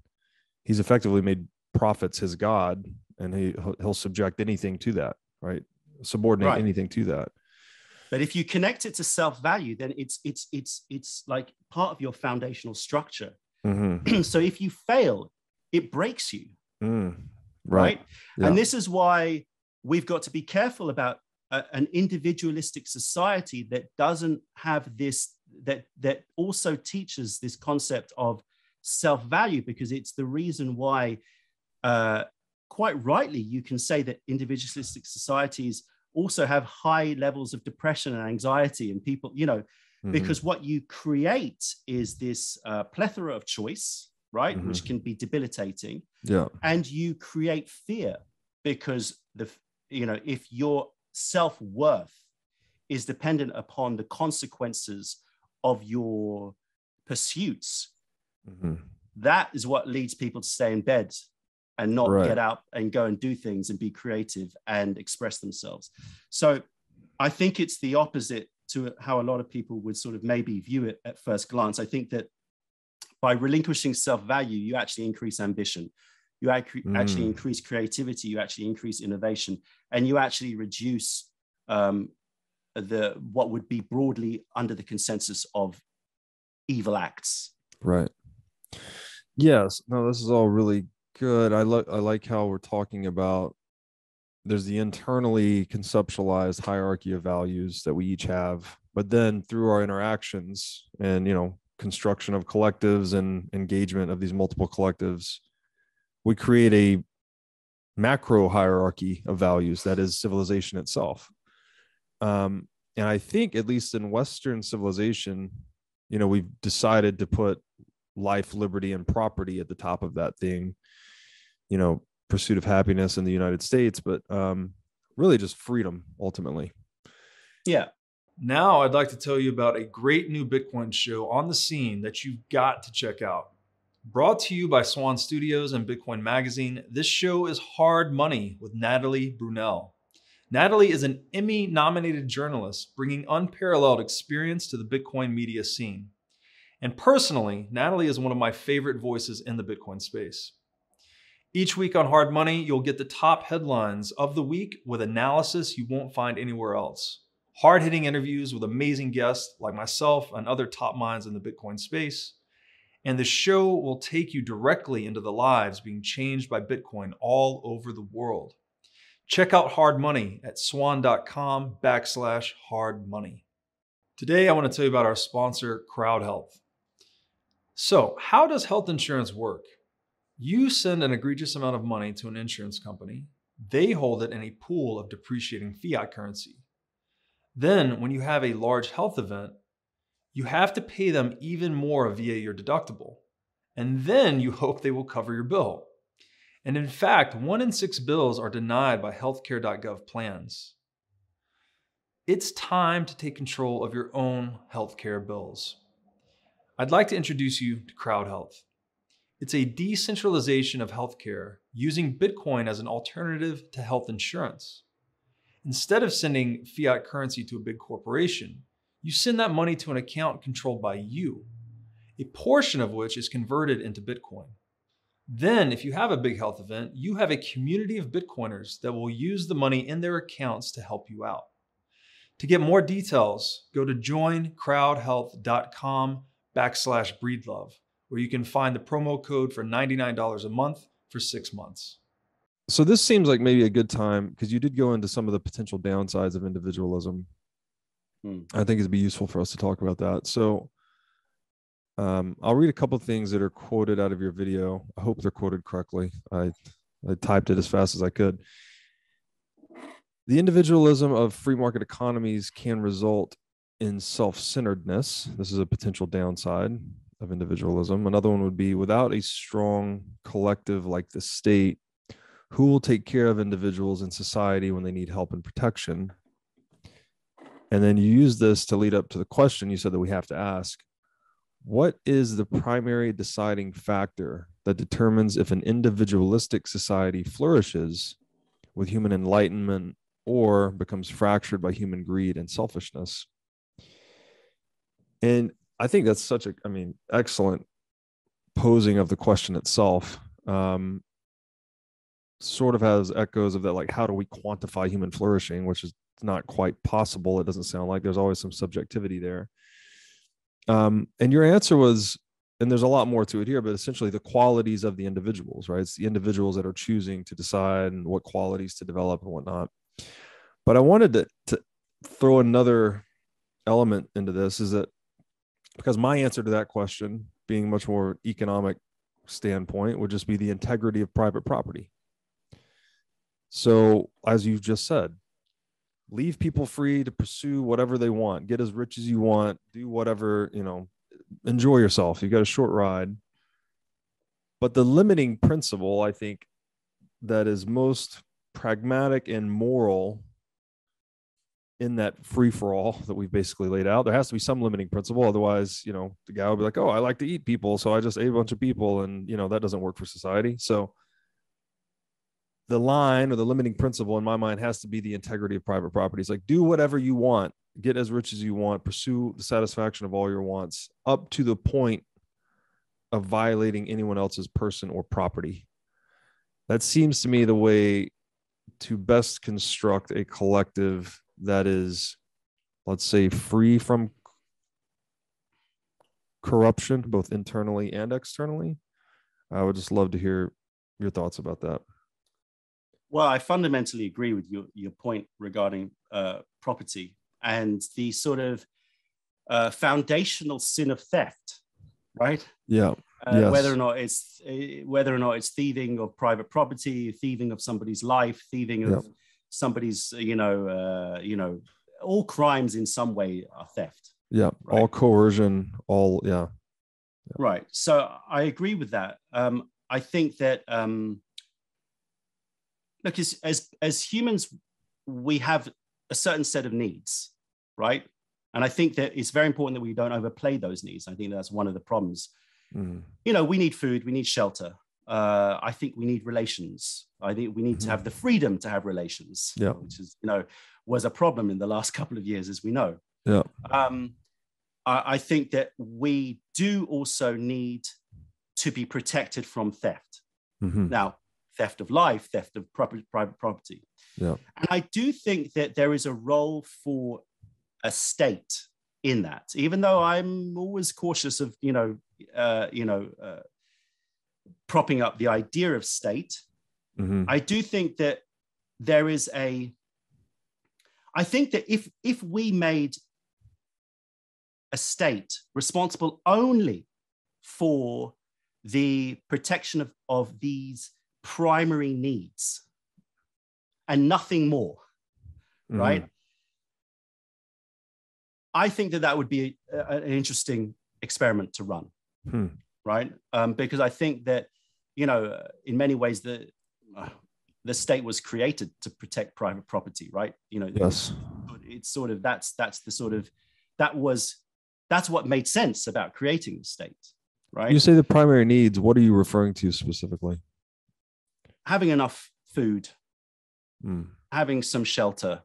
he's effectively made profits his god and he he'll- he'll subject anything to that right subordinate Right. anything to that But if you connect it to self-value, then it's it's it's it's like part of your foundational structure. Mhm. so if you fail, it breaks you, Mm. right? Yeah. And this is why we've got to be careful about a, an individualistic society that doesn't have this that that also teaches this concept of self-value because it's the reason why uh, quite rightly you can say that individualistic societies also have high levels of depression and anxiety and people you know Mhm. because what you create is this uh, plethora of choice right Mhm. which can be debilitating yeah and you create fear because the you know if your self-worth is dependent upon the consequences of your pursuits Mhm. that is what leads people to stay in bed and not Right. get out and go and do things and be creative and express themselves. So I think it's the opposite to how a lot of people would sort of maybe view it at first glance. I think that by relinquishing self value, you actually increase ambition. You ac- actually Mm. increase creativity, you actually increase innovation, and you actually reduce um, the what would be broadly under the consensus of evil acts. Right. Yes. No, this is all really good. I like I like how we're talking about there's the internally conceptualized hierarchy of values that we each have, but then through our interactions and you know construction of collectives and engagement of these multiple collectives, we create a macro hierarchy of values that is civilization itself. Um, and I think at least in Western civilization, you know, we've decided to put life, liberty, and property at the top of that thing. You know, pursuit of happiness in the United States, but um, really just freedom ultimately. Yeah. Now, I'd like to tell you about a great new Bitcoin show on the scene that you've got to check out. Brought to you by Swan Studios and Bitcoin Magazine, this show is Hard Money with Natalie Brunell. Natalie is an Emmy nominated journalist bringing unparalleled experience to the Bitcoin media scene. And personally, Natalie is one of my favorite voices in the Bitcoin space. Each week on Hard Money, you'll get the top headlines of the week with analysis you won't find anywhere else hard hitting interviews with amazing guests like myself and other top minds in the Bitcoin space. And the show will take you directly into the lives being changed by Bitcoin all over the world. Check out Hard Money at swan.com backslash hard money. Today, I want to tell you about our sponsor, Crowd Health. So, how does health insurance work? You send an egregious amount of money to an insurance company, they hold it in a pool of depreciating fiat currency. Then, when you have a large health event, you have to pay them even more via your deductible. And then you hope they will cover your bill. And in fact, one in six bills are denied by healthcare.gov plans. It's time to take control of your own healthcare bills. I'd like to introduce you to Crowd Health. It's a decentralization of healthcare using Bitcoin as an alternative to health insurance. Instead of sending fiat currency to a big corporation, you send that money to an account controlled by you, a portion of which is converted into Bitcoin. Then, if you have a big health event, you have a community of Bitcoiners that will use the money in their accounts to help you out. To get more details, go to joincrowdhealth.com backslash breedlove, where you can find the promo code for $99 a month for six months. So this seems like maybe a good time because you did go into some of the potential downsides of individualism. Hmm. I think it'd be useful for us to talk about that. So um, I'll read a couple of things that are quoted out of your video. I hope they're quoted correctly. I I typed it as fast as I could. The individualism of free market economies can result in self-centeredness. This is a potential downside of individualism. Another one would be without a strong collective like the state, who will take care of individuals in society when they need help and protection? And then you use this to lead up to the question you said that we have to ask what is the primary deciding factor that determines if an individualistic society flourishes with human enlightenment or becomes fractured by human greed and selfishness? And I think that's such a, I mean, excellent posing of the question itself. Um, sort of has echoes of that, like, how do we quantify human flourishing, which is not quite possible. It doesn't sound like there's always some subjectivity there. Um, and your answer was, and there's a lot more to it here, but essentially the qualities of the individuals, right? It's the individuals that are choosing to decide and what qualities to develop and whatnot. But I wanted to, to throw another element into this is that because my answer to that question, being much more economic standpoint, would just be the integrity of private property. So, as you just said, leave people free to pursue whatever they want, get as rich as you want, do whatever, you know, enjoy yourself. You got a short ride. But the limiting principle, I think, that is most pragmatic and moral in that free for all that we've basically laid out. There has to be some limiting principle. Otherwise, you know, the guy will be like, oh, I like to eat people. So I just ate a bunch of people. And, you know, that doesn't work for society. So the line or the limiting principle in my mind has to be the integrity of private properties. Like, do whatever you want, get as rich as you want, pursue the satisfaction of all your wants up to the point of violating anyone else's person or property. That seems to me the way to best construct a collective that is, let's say, free from corruption, both internally and externally. I would just love to hear your thoughts about that. Well, I fundamentally agree with your, your point regarding uh, property and the sort of uh, foundational sin of theft, right? Yeah. Uh, yes. Whether or not it's uh, whether or not it's thieving of private property, thieving of somebody's life, thieving of yeah. Somebody's, you know, uh, you know, all crimes in some way are theft. Yeah, right? all coercion, all yeah. yeah. Right. So I agree with that. Um, I think that um, look, as, as as humans, we have a certain set of needs, right? And I think that it's very important that we don't overplay those needs. I think that's one of the problems Mm. You know, we need food, we need shelter. Uh, I think we need relations. I think we need mm-hmm. to have the freedom to have relations, yeah. which is, you know, was a problem in the last couple of years, as we know. Yeah. Um, I, I think that we do also need to be protected from theft. Mm-hmm. Now, theft of life, theft of property, private property. Yeah. And I do think that there is a role for a state in that, even though I'm always cautious of, you know, uh, you know, uh, propping up the idea of state. Mm-hmm. I do think that there is a. I think that if if we made a state responsible only for the protection of, of these primary needs and nothing more, mm-hmm. right? I think that that would be a, a, an interesting experiment to run hmm. Right? Um, because I think that, you know, in many ways, the uh, the state was created to protect private property, right? You know, yes, it's, it's sort of that's that's the sort of that was that's what made sense about creating the state, right? You say the primary needs. What are you referring to specifically? Having enough food, hmm. having some shelter,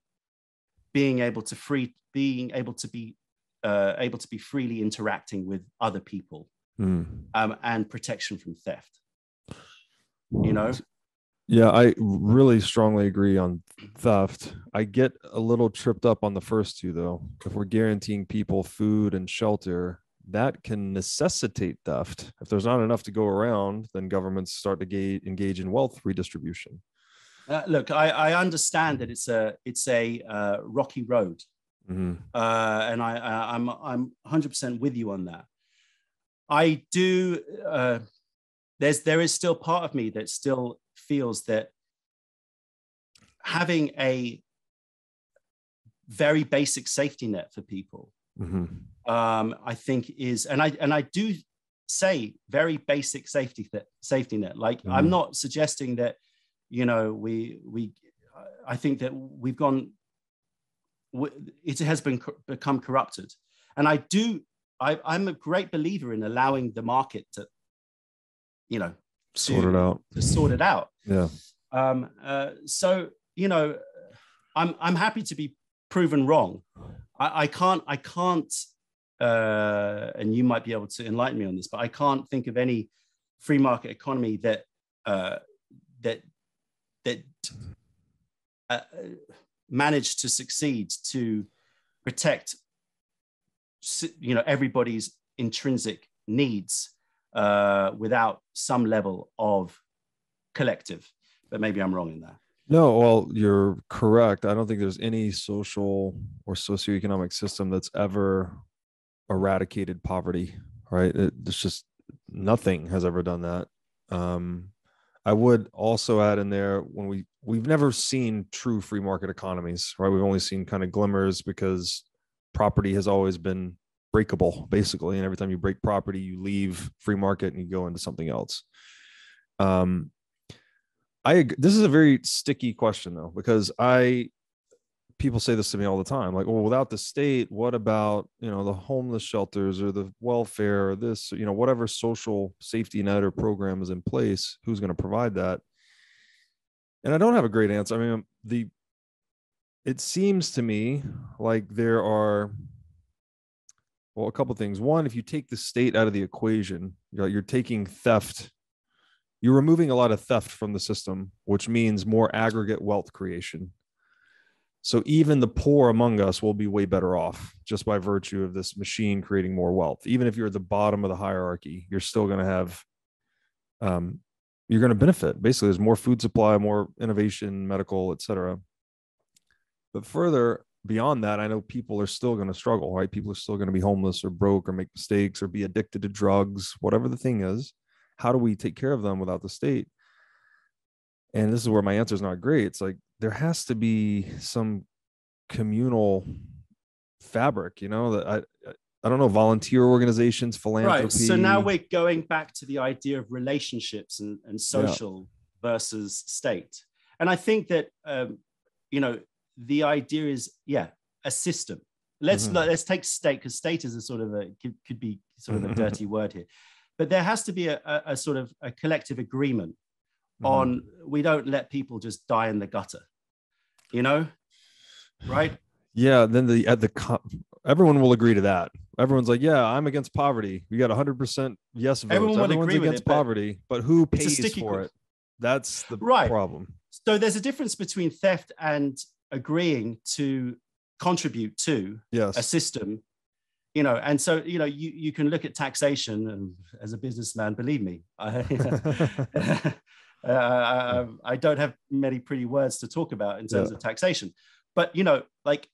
being able to free, being able to be uh, able to be freely interacting with other people mm. um, and protection from theft. You know? Yeah, I really strongly agree on theft. I get a little tripped up on the first two, though. If we're guaranteeing people food and shelter, that can necessitate theft. If there's not enough to go around, then governments start to ga- engage in wealth redistribution. Uh, look, I, I, understand that it's a it's a uh, rocky road, mm-hmm. uh, and I, I I'm I'm 100 percent with you on that. I do. Uh, there's there is still part of me that still feels that having a very basic safety net for people, mm-hmm. um, I think is, and I and I do say very basic safety th- safety net. Like mm-hmm. I'm not suggesting that, you know, we we. I think that we've gone. It has been become corrupted, and I do I, I'm a great believer in allowing the market to, you know, to, sort it out. To sort it out. Yeah. Um, uh, so you know, I'm I'm happy to be proven wrong. I, I can't I can't, uh, and you might be able to enlighten me on this, but I can't think of any free market economy that uh, that that uh, managed to succeed to protect you know everybody's intrinsic needs uh, without some level of collective. But maybe I'm wrong in that. No, well, you're correct. I don't think there's any social or socioeconomic system that's ever eradicated poverty, right? It, it's just nothing has ever done that. Um, I would also add in there when we we've never seen true free market economies, right? We've only seen kind of glimmers because property has always been breakable basically. And every time you break property you leave free market and you go into something else. Um, I this is a very sticky question though because I people say this to me all the time like well without the state what about you know the homeless shelters or the welfare or this you know whatever social safety net or program is in place who's going to provide that? And I don't have a great answer. I mean the it seems to me like there are well a couple things. One if you take the state out of the equation you're, you're taking theft you're removing a lot of theft from the system which means more aggregate wealth creation. So even the poor among us will be way better off just by virtue of this machine creating more wealth. Even if you're at the bottom of the hierarchy you're still going to have um, you're going to benefit. Basically there's more food supply more innovation medical et cetera but further beyond that, I know people are still going to struggle, right? People are still going to be homeless or broke or make mistakes or be addicted to drugs, whatever the thing is. How do we take care of them without the state? And this is where my answer is not great. It's like there has to be some communal fabric, you know, that I, I don't know, volunteer organizations, philanthropy. Right. So now we're going back to the idea of relationships and, and social yeah. versus state. And I think that, um, you know, the idea is yeah a system. Let's mm-hmm. let's take state because state is a sort of a could, could be sort of a mm-hmm. dirty word here. But there has to be a, a, a sort of a collective agreement mm-hmm. on we don't let people just die in the gutter you know? Right? Yeah then the at the everyone will agree to that. Everyone's like yeah i'm against poverty. We got 100% yes votes. Everyone everyone's against it, poverty but, but who pays for it? That's the right. problem. So there's a difference between theft and agreeing to contribute to yes. a system you know and so you know you, you can look at taxation and as a businessman believe me I, uh, I don't have many pretty words to talk about in terms yeah. of taxation but you know like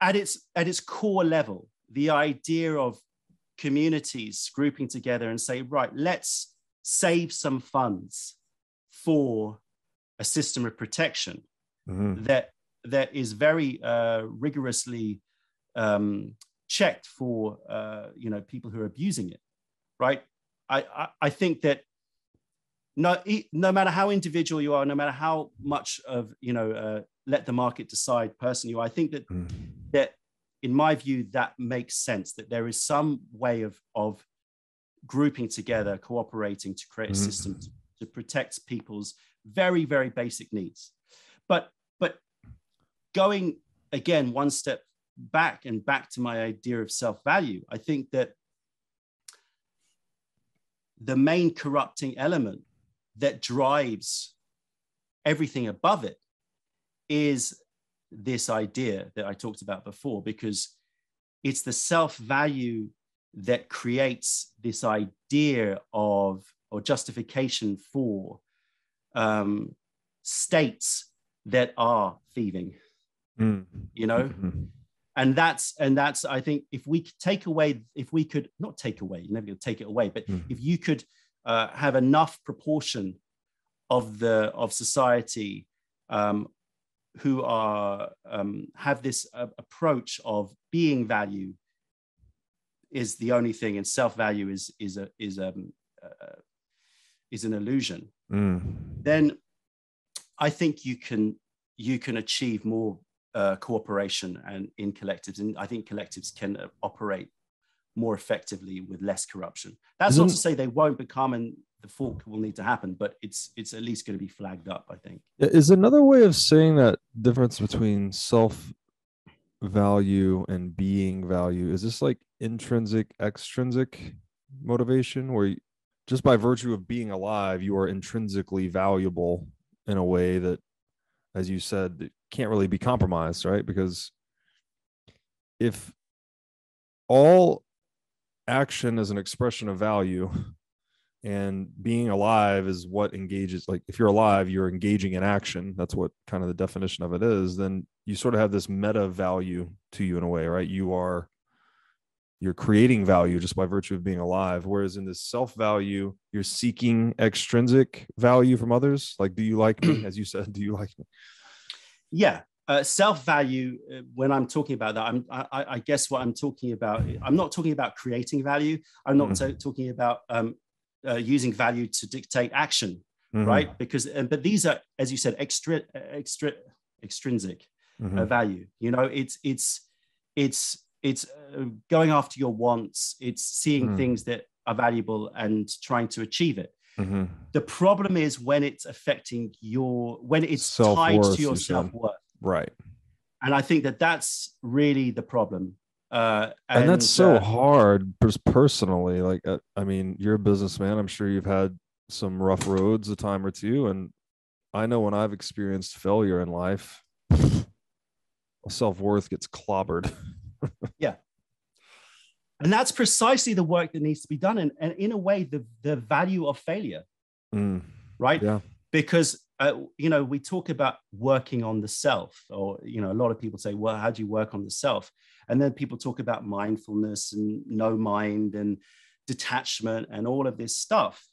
at its at its core level the idea of communities grouping together and say right let's save some funds for a system of protection mm-hmm. that that is very uh, rigorously um, checked for uh, you know people who are abusing it, right? I, I, I think that no no matter how individual you are, no matter how much of you know uh, let the market decide person you are, I think that mm. that in my view that makes sense that there is some way of of grouping together, cooperating to create a mm. system to, to protect people's very very basic needs. But but going again one step back and back to my idea of self-value, I think that the main corrupting element that drives everything above it is this idea that I talked about before, because it's the self value that creates this idea of or justification for um, states that are thieving mm. you know mm-hmm. and that's and that's i think if we could take away if we could not take away you're never going to take it away but mm. if you could uh, have enough proportion of the of society um, who are um, have this uh, approach of being value is the only thing and self value is is a is um uh, is an illusion mm. then I think you can you can achieve more uh, cooperation and in collectives, and I think collectives can uh, operate more effectively with less corruption. That's Isn't, not to say they won't become, and the fork will need to happen, but it's it's at least going to be flagged up. I think is another way of saying that difference between self value and being value. Is this like intrinsic, extrinsic motivation, where just by virtue of being alive, you are intrinsically valuable in a way that, as you said, can't really be compromised, right? Because if all action is an expression of value and being alive is what engages like if you're alive you're engaging in action that's what kind of the definition of it is then you sort of have this meta value to you in a way right you are you're creating value just by virtue of being alive whereas in this self value you're seeking extrinsic value from others like do you like me as you said do you like me yeah uh, self value uh, when i'm talking about that i'm I, I, guess what i'm talking about i'm not talking about creating value i'm not mm-hmm. t- talking about um, uh, using value to dictate action Mhm. right? Because but these are, as you said, extra extra extrinsic uh, value. You know, it's it's it's it's uh, going after your wants. It's seeing Mm. things that are valuable and trying to achieve it. Mhm. The problem is when it's affecting your when it's tied Self-worth, to your self worth, Right. and I think that that's really the problem. Uh, and, that's so uh, hard personally like uh, i mean you're a businessman i'm sure you've had some rough roads a time or two and i know when i've experienced failure in life self-worth gets clobbered and that's precisely the work that needs to be done. And, and in a way, the the value of failure, Mm, right? yeah. Because uh, you know we talk about working on the self or you know a lot of people say well how do you work on the self? And then people talk about mindfulness and no mind and detachment and all of this stuff.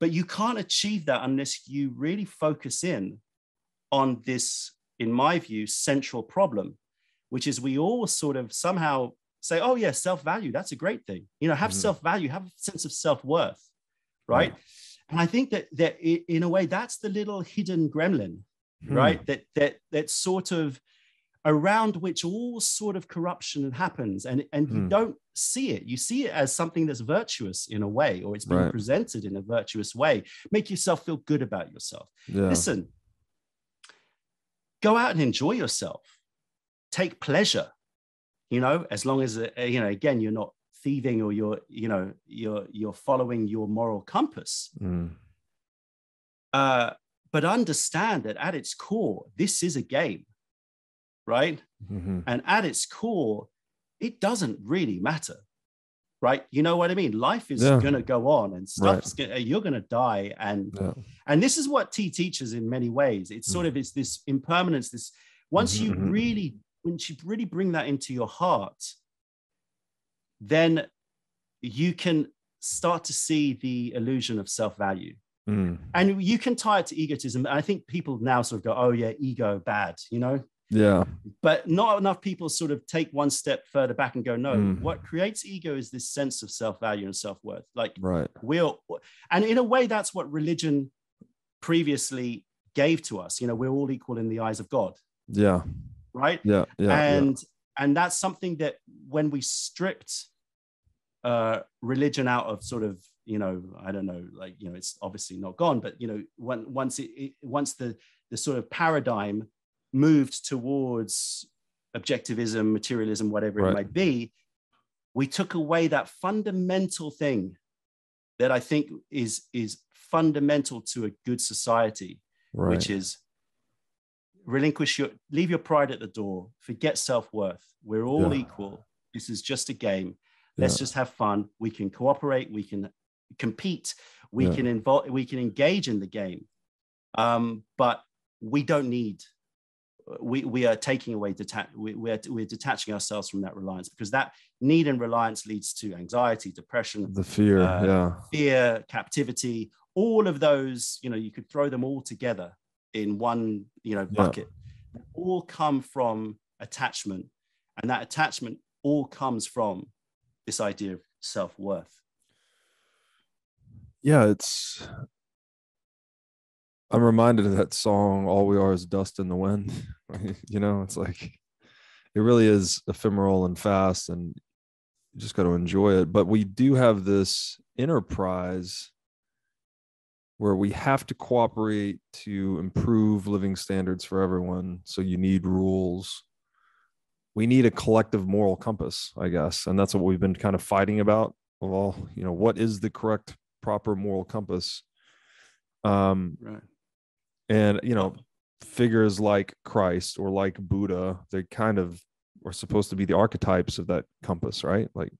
But you can't achieve that unless you really focus in on this in my view central problem which is we all sort of somehow say oh yeah self-value that's a great thing you know have Mhm. self-value have a sense of self-worth right Right. and i think that that in a way that's the little hidden gremlin Hmm. right that that that sort of around which all sort of corruption happens and and you Hmm. don't see it you see it as something that's virtuous in a way or it's being Right. presented in a virtuous way make yourself feel good about yourself yeah listen go out and enjoy yourself take pleasure you know as long as uh, you know again you're not thieving or you're you know you're you're following your moral compass Mm, uh, but understand that at its core this is a game right mhm. and at its core it doesn't really matter right you know what i mean life is Yeah. going to go on and stuff's gonna, you're going to die and yeah and this is what tea teaches in many ways. It's sort of it's this impermanence. This once Mhm, you mhm. really, once you really bring that into your heart, then you can start to see the illusion of self-value. Mm, And you can tie it to egotism. And I think people now sort of go, oh yeah, ego bad, you know? yeah But not enough people sort of take one step further back and go, no, Mm. what creates ego is this sense of self-value and self-worth. Like right we're and in a way that's what religion previously gave to us you know we're all equal in the eyes of god yeah right yeah yeah yeah. and and that's something that when we stripped uh religion out of sort of you know i don't know like you know it's obviously not gone but you know when, once it, it once the the sort of paradigm moved towards objectivism materialism whatever Right. it might be we took away that fundamental thing that i think is is fundamental to a good society right which is relinquish your leave your pride at the door forget self-worth. We're all Yeah. equal. This is just a game. Let's Yeah. just have fun. We can cooperate. We can compete. We Yeah. can involve we can engage in the game. Um, but we don't need we, we are taking away deta- we, we're, we're detaching ourselves from that reliance because that need and reliance leads to anxiety depression the fear uh, yeah. fear, captivity, all of those, you know, you could throw them all together in one, you know, Yeah. bucket. All come from attachment. And that attachment all comes from this idea of self-worth. yeah it's i'm reminded of that song all we are is dust in the wind you know it's like it really is ephemeral and fast and you just got to enjoy it but we do have this enterprise where we have to cooperate to improve living standards for everyone. So you need rules. We need a collective moral compass i guess. And that's what we've been kind of fighting about. Well you know what is the correct proper moral compass? Um Right. and you know figures like christ or like buddha they kind of are supposed to be the archetypes of that compass right? Like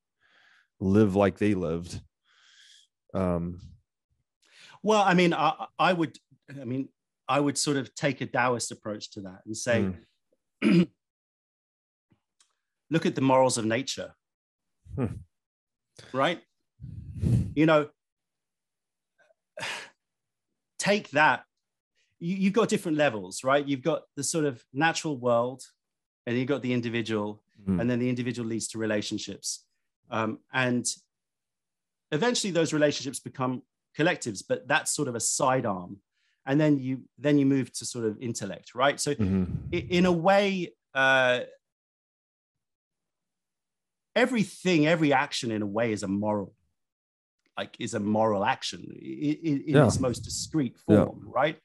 live like they lived. Um Well, I mean, I, I would, I mean, I would sort of take a Taoist approach to that and say, Mm. look at the morals of nature. Hmm. Right? You know, take that. You, you've got different levels, right? You've got the sort of natural world, and you've got the individual, Mm. and then the individual leads to relationships. Um, and eventually those relationships become collectives, but that's sort of a sidearm. And then you then you move to sort of intellect, right? So Mhm. in a way, uh, everything, every action, in a way, is a moral, like is a moral action i- i- in Yeah. its most discrete Yeah. form, right?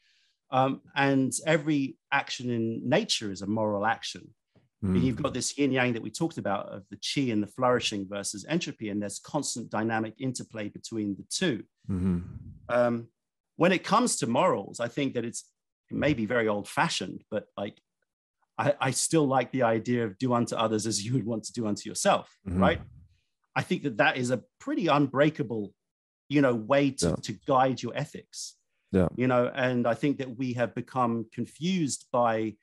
Um, and every action in nature is a moral action. Mhm. You've got this yin yang that we talked about of the chi and the flourishing versus entropy, and there's constant dynamic interplay between the two. Mhm. Um, when it comes to morals, I think that it's it may be very old fashioned, but like I, I still like the idea of do unto others as you would want to do unto yourself, Mhm. right? I think that that is a pretty unbreakable, you know, way to, Yeah. to guide your ethics. Yeah. You know, and I think that we have become confused by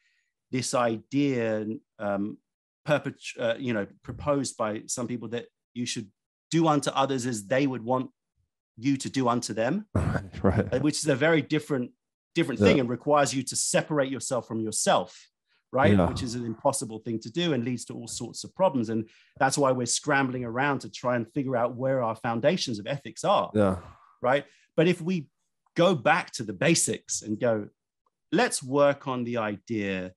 this idea, um, perpet- uh, you know, proposed by some people that you should do unto others as they would want you to do unto them, right. uh, which is a very different different Yeah. thing and requires you to separate yourself from yourself right Yeah. which is an impossible thing to do and leads to all sorts of problems and that's why we're scrambling around to try and figure out where our foundations of ethics are Yeah. right but if we go back to the basics and go let's work on the idea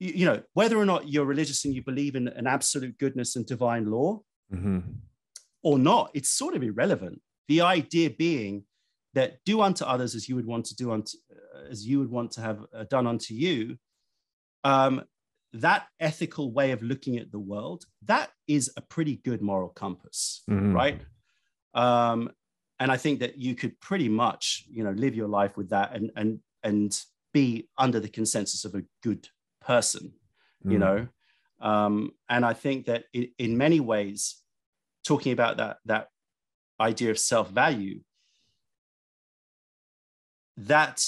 you, know whether or not you're religious and you believe in an absolute goodness and divine law Mhm. Or not, it's sort of irrelevant. The idea being that do unto others as you would want to do unto, uh, as you would want to have uh, done unto you. Um, that ethical way of looking at the world, that is a pretty good moral compass, Mhm. right? Um, and I think that you could pretty much, you know, live your life with that and and and be under the consensus of a good person you Mhm. know um, and i think that in, in many ways talking about that that idea of self-value that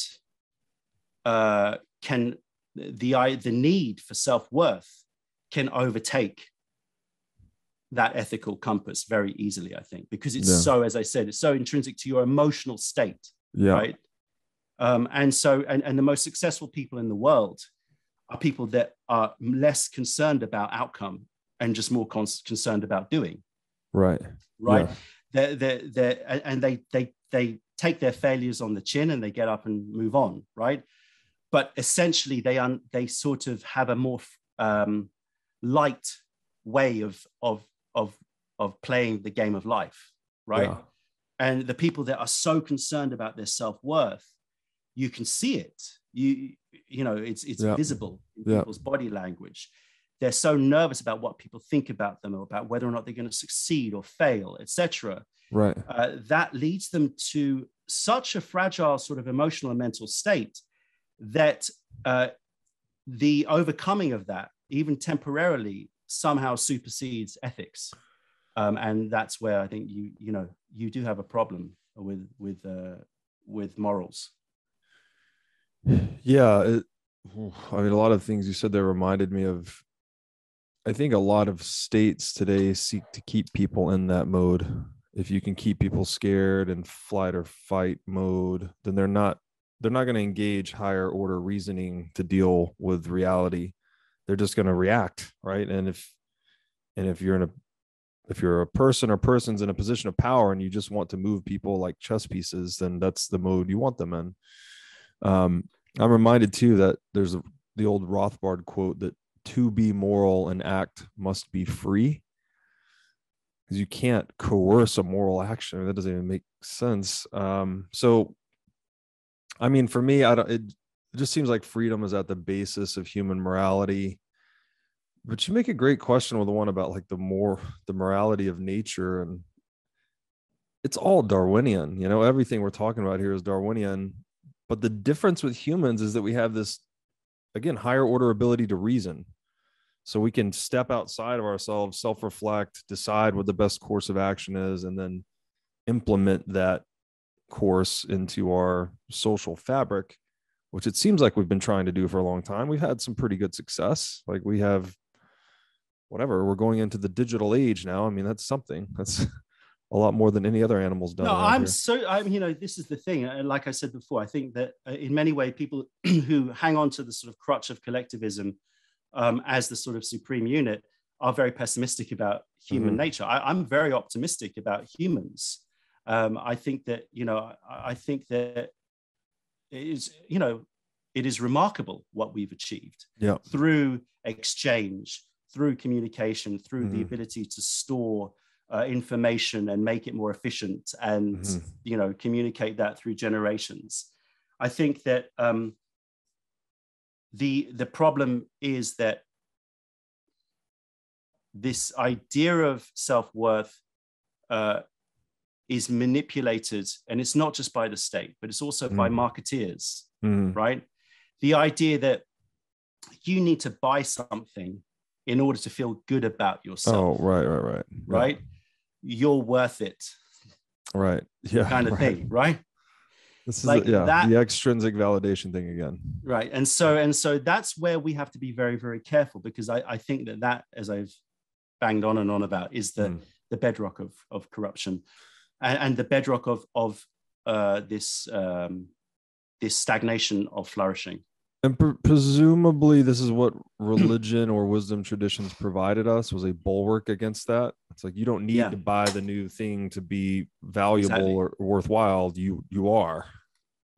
uh, can the i the need for self-worth can overtake that ethical compass very easily i think because it's Yeah. so as i said it's so intrinsic to your emotional state Yeah. right um, and so and, and the most successful people in the world are people that are less concerned about outcome and just more con- concerned about doing Right. right Yeah. they're, they're, they're, and- they they they take their failures on the chin and they get up and move on right but essentially they un, they sort of have a more um, light way of of of of playing the game of life right Yeah. and the people that are so concerned about their self-worth you can see it you you know it's it's Yeah. visible in Yeah. people's body language they're so nervous about what people think about them or about whether or not they're going to succeed or fail etc Right. uh, that leads them to such a fragile sort of emotional and mental state that uh, the overcoming of that even temporarily somehow supersedes ethics um, and that's where i think you you know you do have a problem with with uh, with morals Yeah. It, I mean, a lot of things you said there reminded me of. I think a lot of states today seek to keep people in that mode. If you can keep people scared and flight or fight mode, then they're not they're not going to engage higher order reasoning to deal with reality. They're just going to react, right? And if and if you're in a if you're a person or persons in a position of power and you just want to move people like chess pieces, then that's the mode you want them in. Um, I'm reminded too that there's a, the old Rothbard quote that to be moral and act must be free. Because you can't coerce a moral action. That doesn't even make sense. Um, so, I mean, for me, I don't. It, it just seems like freedom is at the basis of human morality. But you make a great question with the one about like the more the morality of nature and it's all Darwinian. You know, everything we're talking about here is Darwinian. But the difference with humans is that we have this, again, higher order ability to reason. So we can step outside of ourselves, self reflect, decide what the best course of action is, and then implement that course into our social fabric, which it seems like we've been trying to do for a long time. We've had some pretty good success. Like we have, whatever, we're going into the digital age now. I mean, that's something. That's a lot more than any other animal's done. no i'm here. so i'm you know this is the thing and like i said before i think that uh, in many ways people who hang on to the sort of crutch of collectivism um, as the sort of supreme unit are very pessimistic about human Mhm. nature I, i'm very optimistic about humans Um, I think that you know, I, I think that it is you know, it is remarkable what we've achieved Yeah. through exchange, through communication, through the Mhm. ability to store uh, information and make it more efficient, and Mhm. you know, communicate that through generations. I think that um, the the problem is that this idea of self worth uh, is manipulated, and it's not just by the state, but it's also by Mm. marketeers, Mhm. right? The idea that you need to buy something in order to feel good about yourself. Oh, right, right, right. Right? You're worth it, Right. Yeah. kind of right. thing, right? This is Like yeah, that- the extrinsic validation thing again. right and so and so that's where we have to be very very careful because i, I think that that as i've banged on and on about is the Mm. the bedrock of of corruption and, and the bedrock of of uh, this um, this stagnation of flourishing And pre- presumably, this is what religion or wisdom traditions provided us was a bulwark against that. It's like you don't need Yeah. to buy the new thing to be valuable Exactly. or worthwhile. You you are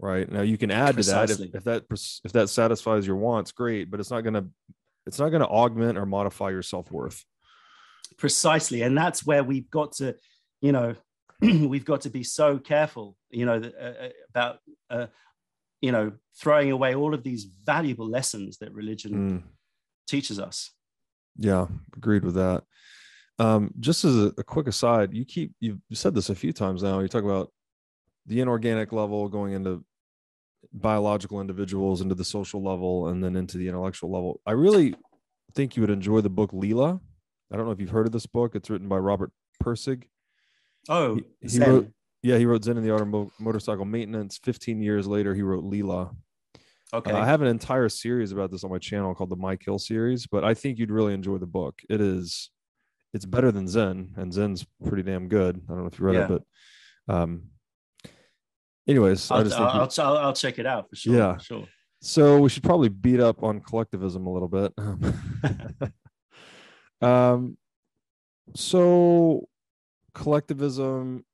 right now. You can add to that if, if that if that satisfies your wants, great. But it's not gonna it's not gonna augment or modify your self worth. precisely and that's where we've got to you know we've got to be so careful you know uh, uh, about uh, you know throwing away all of these valuable lessons that religion Mm. teaches us Yeah, agreed with that. Um, just as a, a quick aside, you keep you've said this a few times now. You talk about the inorganic level going into biological individuals, into the social level, and then into the intellectual level. I really think you would enjoy the book Lila. I don't know if you've heard of this book. It's written by Robert Pirsig. oh He- he wrote- Yeah, he wrote Zen in the Art of Mo- Motorcycle Maintenance. 15 years later, he wrote Lila. okay Uh, I have an entire series about this on my channel called the My Kill series, but I think you'd really enjoy the book. It is, it's better than Zen, and Zen's pretty damn good. I don't know if you read Yeah. it, but, um, anyways, I I'll, just I'll, I'll, I'll check it out for sure. Yeah. for sure. so. We should probably beat up on collectivism a little bit. um, so collectivism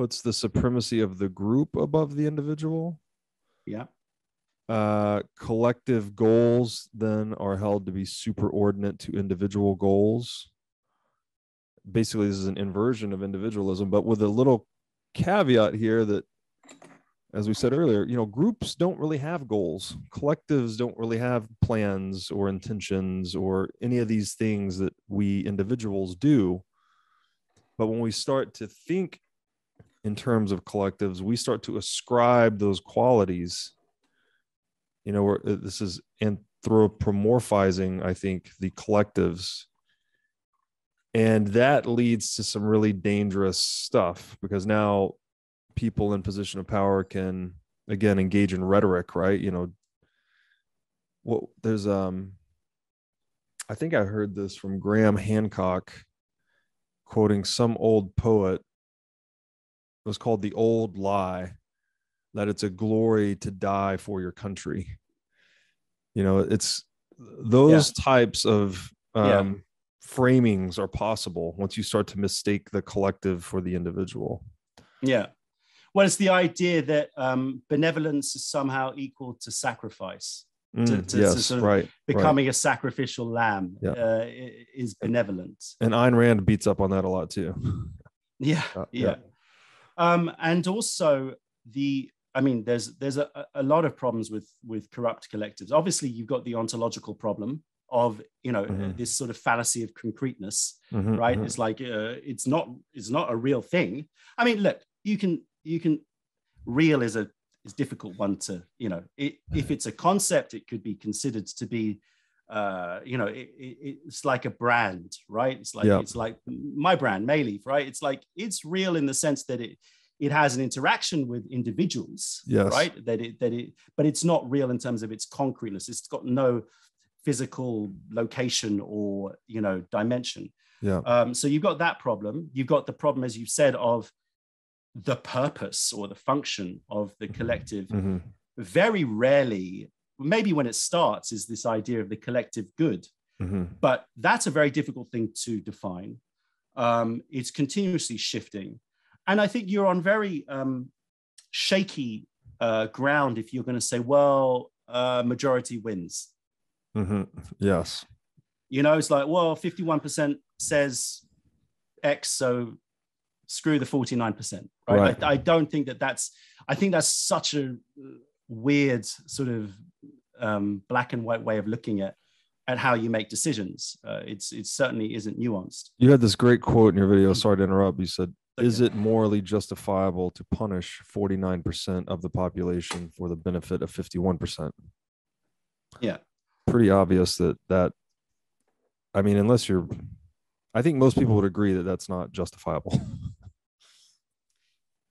puts the supremacy of the group above the individual. Yeah. uh, collective goals then are held to be superordinate to individual goals. Basically, this is an inversion of individualism, but with a little caveat here that, as we said earlier, you know, groups don't really have goals. Collectives don't really have plans or intentions or any of these things that we individuals do. But when we start to think in terms of collectives, we start to ascribe those qualities you know, uh, this is anthropomorphizing, I think, the collectives. And that leads to some really dangerous stuff because now people in position of power can again engage in rhetoric, right? You know, well, there's um I think I heard this from Graham Hancock quoting some old poet. Was called The Old Lie that it's a glory to die for your country. You know, it's those types of Yeah. um, framings are possible once you start to mistake the collective for the individual. Yeah. Well, it's the idea that um, benevolence is somehow equal to sacrifice. Mm, to- to yes, sort of right. right. Becoming a sacrificial lamb Yeah. uh, is benevolent. And Ayn Rand beats up on that a lot too. Yeah. Uh, yeah. Um, and also the, I mean, there's there's a, a lot of problems with with corrupt collectives. Obviously, you've got the ontological problem of you know Mhm. this sort of fallacy of concreteness Mhm, right mhm. it's like uh, it's not it's not a real thing i mean look you can you can real is a is difficult one to you know it, if it's a concept it could be considered to be uh you know it, it, it's like a brand right it's like Yeah. it's like my brand Mei Leaf right it's like it's real in the sense that it it has an interaction with individuals Yes. right that it that it but it's not real in terms of its concreteness it's got no physical location or you know dimension Yeah. um, so you've got that problem you've got the problem as you've said of the purpose or the function of the collective Mhm. very rarely maybe when it starts is this idea of the collective good Mhm. but that's a very difficult thing to define um, it's continuously shifting and I think you're on very um, shaky uh, ground if you're going to say, well, uh, majority wins. hmm Yes. You know, it's like, well, 51% says X, so screw the 49%. Right. Right. I, I don't think that that's, I think that's such a weird sort of um, black and white way of looking at at how you make decisions. Uh, it's it certainly isn't nuanced. You had this great quote in your video. Sorry to interrupt. You said, "Is it morally justifiable to punish 49% of the population for the benefit of 51%?" Yeah. Pretty obvious that that. I mean, unless you're, I think most people would agree that that's not justifiable.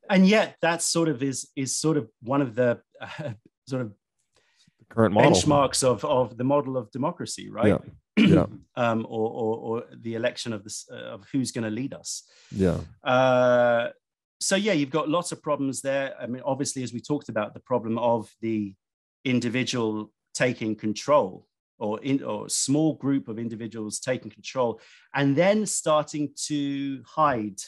And yet, that sort of is is sort of one of the uh, sort of Current model. benchmarks of of the model of democracy, right? Yeah. um, or, or or the election of this uh, of who's going to lead us. Yeah. Uh, so yeah, you've got lots of problems there. I mean, obviously, as we talked about, the problem of the individual taking control, or in or a small group of individuals taking control, and then starting to hide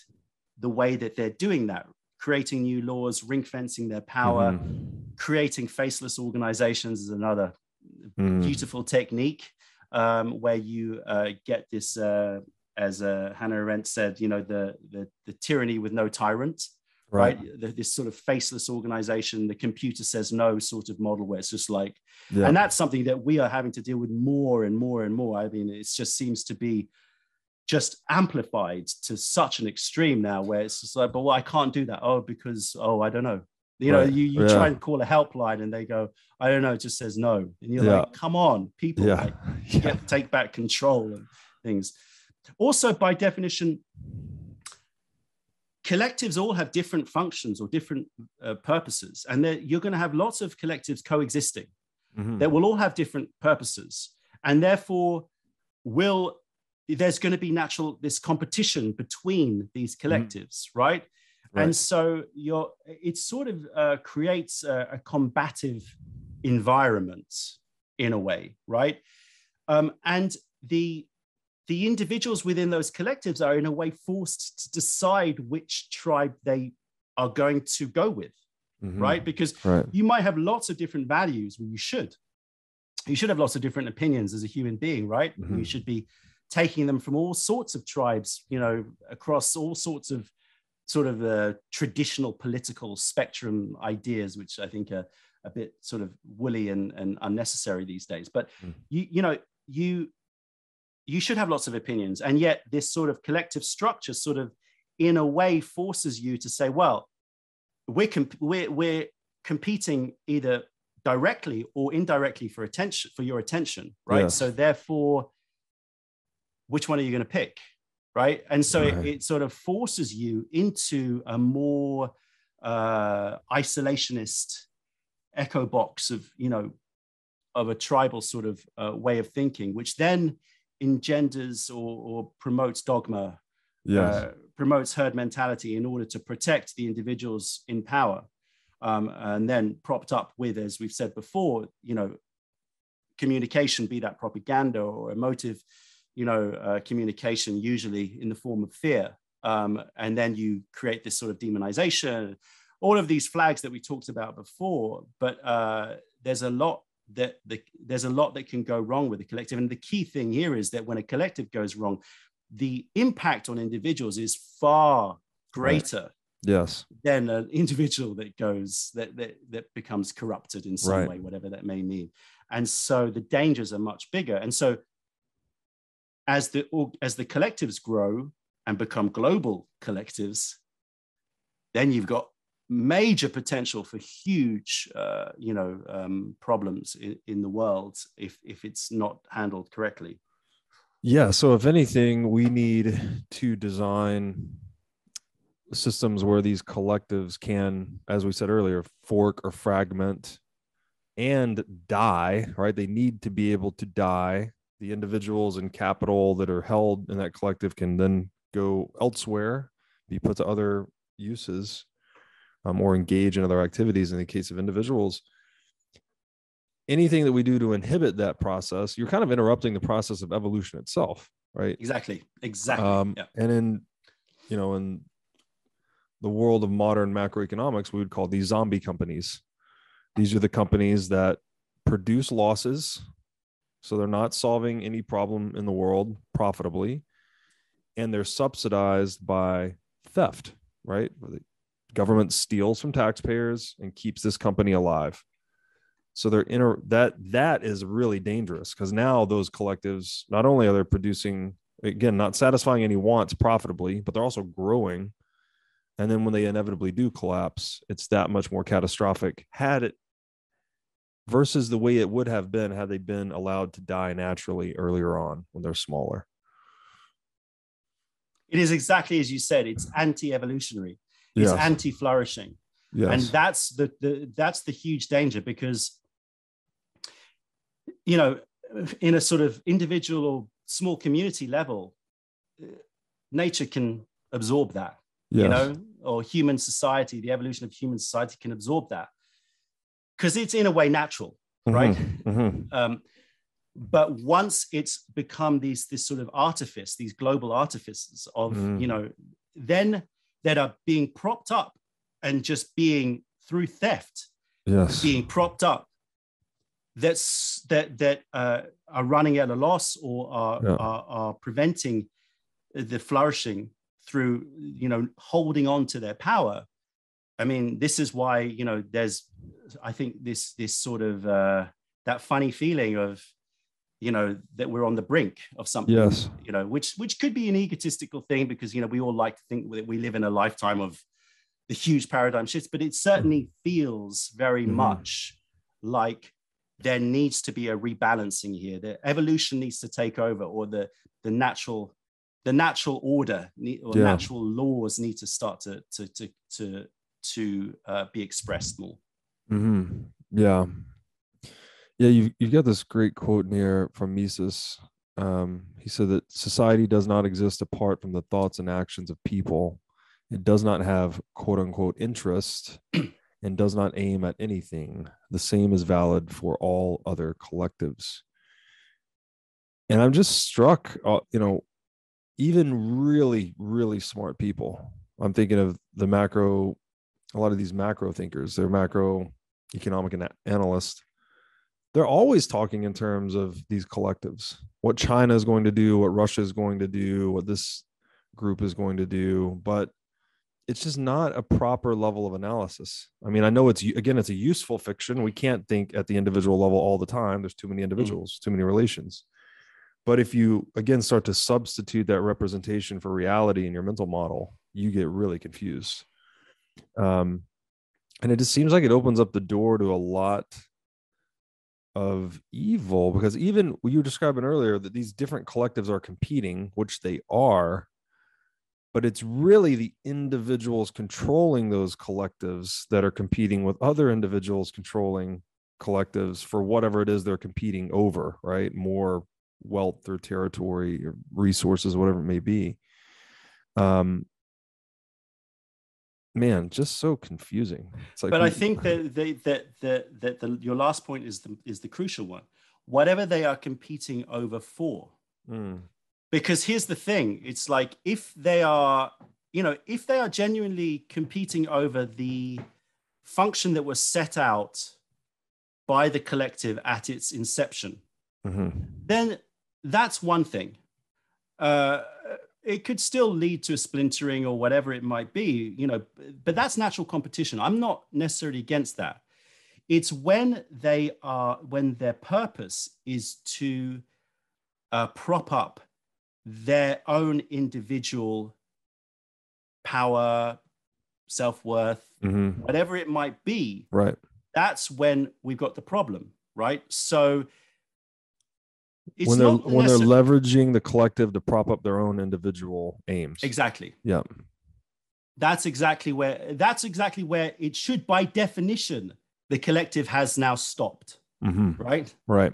the way that they're doing that, creating new laws, ring fencing their power, Mhm. creating faceless organizations is another Mm. beautiful technique um, where you uh, get this, uh, as uh, Hannah Arendt said, you know, the, the, the tyranny with no tyrant, right? The, this sort of faceless organization, the computer says no sort of model where it's just like, Yeah. and that's something that we are having to deal with more and more and more. I mean, it just seems to be just amplified to such an extreme now where it's just like, but well, I can't do that. Oh, because, oh, I don't know. You know, Right. you, you Yeah. try and call a helpline and they go, I don't know, it just says no. And you're Yeah. like, come on, people, yeah. like, get, take back control and things. Also, by definition, collectives all have different functions or different uh, purposes, and you're going to have lots of collectives coexisting Mhm. that will all have different purposes, and therefore will there's going to be natural this competition between these collectives, right? Right. And so you're it sort of uh, creates a, a combative environment in a way, right? Um, and the the individuals within those collectives are in a way forced to decide which tribe they are going to go with, Mhm. right? Because Right. you might have lots of different values well, you should you should have lots of different opinions as a human being right you Mhm. should be taking them from all sorts of tribes you know across all sorts of sort of uh, traditional political spectrum ideas which i think are a bit sort of woolly and, and unnecessary these days but Mm. you you know you you should have lots of opinions and yet this sort of collective structure sort of in a way forces you to say well we're comp- we're, we're competing either directly or indirectly for attention for your attention right Yes. so therefore which one are you going to pick right and so Right. it, it sort of forces you into a more uh isolationist echo box of you know of a tribal sort of uh, way of thinking which then engenders or, or promotes dogma Yes. uh, promotes herd mentality in order to protect the individuals in power. Um, and then propped up with, as we've said before, you know, communication, be that propaganda or emotive, you know, uh, communication, usually in the form of fear. Um, and then you create this sort of demonization, all of these flags that we talked about before. But uh, there's a lot that the, there's a lot that can go wrong with the collective. And the key thing here is that when a collective goes wrong, the impact on individuals is far greater yes. than an individual that goes that that, that becomes corrupted in some Right. way whatever that may mean and so the dangers are much bigger and so as the as the collectives grow and become global collectives then you've got major potential for huge uh, you know um, problems in, in the world if if it's not handled correctly Yeah. So, if anything, we need to design systems where these collectives can, as we said earlier, fork or fragment and die, right? They need to be able to die. The individuals and capital that are held in that collective can then go elsewhere, be put to other uses, um, or engage in other activities in the case of individuals anything that we do to inhibit that process, you're kind of interrupting the process of evolution itself, right? exactly exactly Um, yeah. And in, you know, in the world of modern macroeconomics, we would call these zombie companies. These are the companies that produce losses. So they're not solving any problem in the world profitably. And they're subsidized by theft, right? The government steals from taxpayers and keeps this company alive. So they're inter that that is really dangerous because now those collectives not only are they producing again not satisfying any wants profitably, but they're also growing. And then when they inevitably do collapse, it's that much more catastrophic. Had it versus the way it would have been had they been allowed to die naturally earlier on when they're smaller. It is exactly as you said. It's anti-evolutionary. It's Yes. anti-flourishing. Yes. and that's the, the that's the huge danger because you know in a sort of individual or small community level uh, nature can absorb that yes. you know or human society the evolution of human society can absorb that because it's in a way natural right? Mhm, mhm. um, but once it's become these this sort of artifice these global artifices of Mm. you know then that are being propped up and just being through theft Yes. being propped up that's that that uh, are running at a loss or are, Yeah. are are preventing the flourishing through you know holding on to their power i mean this is why you know there's i think this this sort of uh, that funny feeling of you know that we're on the brink of something Yes. you know which which could be an egotistical thing because you know we all like to think that we live in a lifetime of the huge paradigm shifts but it certainly feels very Mhm. much like there needs to be a rebalancing here the evolution needs to take over or the the natural the natural order or Yeah. natural laws need to start to to to to to uh, be expressed more hmm Yeah. Yeah, you you've got this great quote in here from Mises. Um, he said that society does not exist apart from the thoughts and actions of people. It does not have quote unquote interest and does not aim at anything. The same is valid for all other collectives. And I'm just struck, uh, you know, even really, really smart people. I'm thinking of the macro, a lot of these macro thinkers, they're macro economic ana- analysts. They're always talking in terms of these collectives, what China is going to do, what Russia is going to do, what this group is going to do. But it's just not a proper level of analysis. I mean, I know it's again, it's a useful fiction. We can't think at the individual level all the time. There's too many mm. individuals, too many relations. But if you again start to substitute that representation for reality in your mental model, you get really confused. Um, and it just seems like it opens up the door to a lot of evil because even you were describing earlier that these different collectives are competing, which they are, but it's really the individuals controlling those collectives that are competing with other individuals controlling collectives for whatever it is they're competing over, right? More wealth or territory or resources, whatever it may be. Um, man, just so confusing. It's like but we- I think that they, that that that the, your last point is the is the crucial one. Whatever they are competing over for, Mm, because here's the thing: it's like if they are, you know, if they are genuinely competing over the function that was set out by the collective at its inception, mhm. then that's one thing. Uh, it could still lead to a splintering or whatever it might be, you know, but that's natural competition. I'm not necessarily against that. It's when they are, when their purpose is to uh, prop up their own individual power, self worth, Mhm. whatever it might be, Right. that's when we've got the problem, right? So it's when they're when they're leveraging the collective to prop up their own individual aims. exactly. Yeah. That's exactly where that's exactly where it should, by definition, the collective has now stopped, hmm right? Right.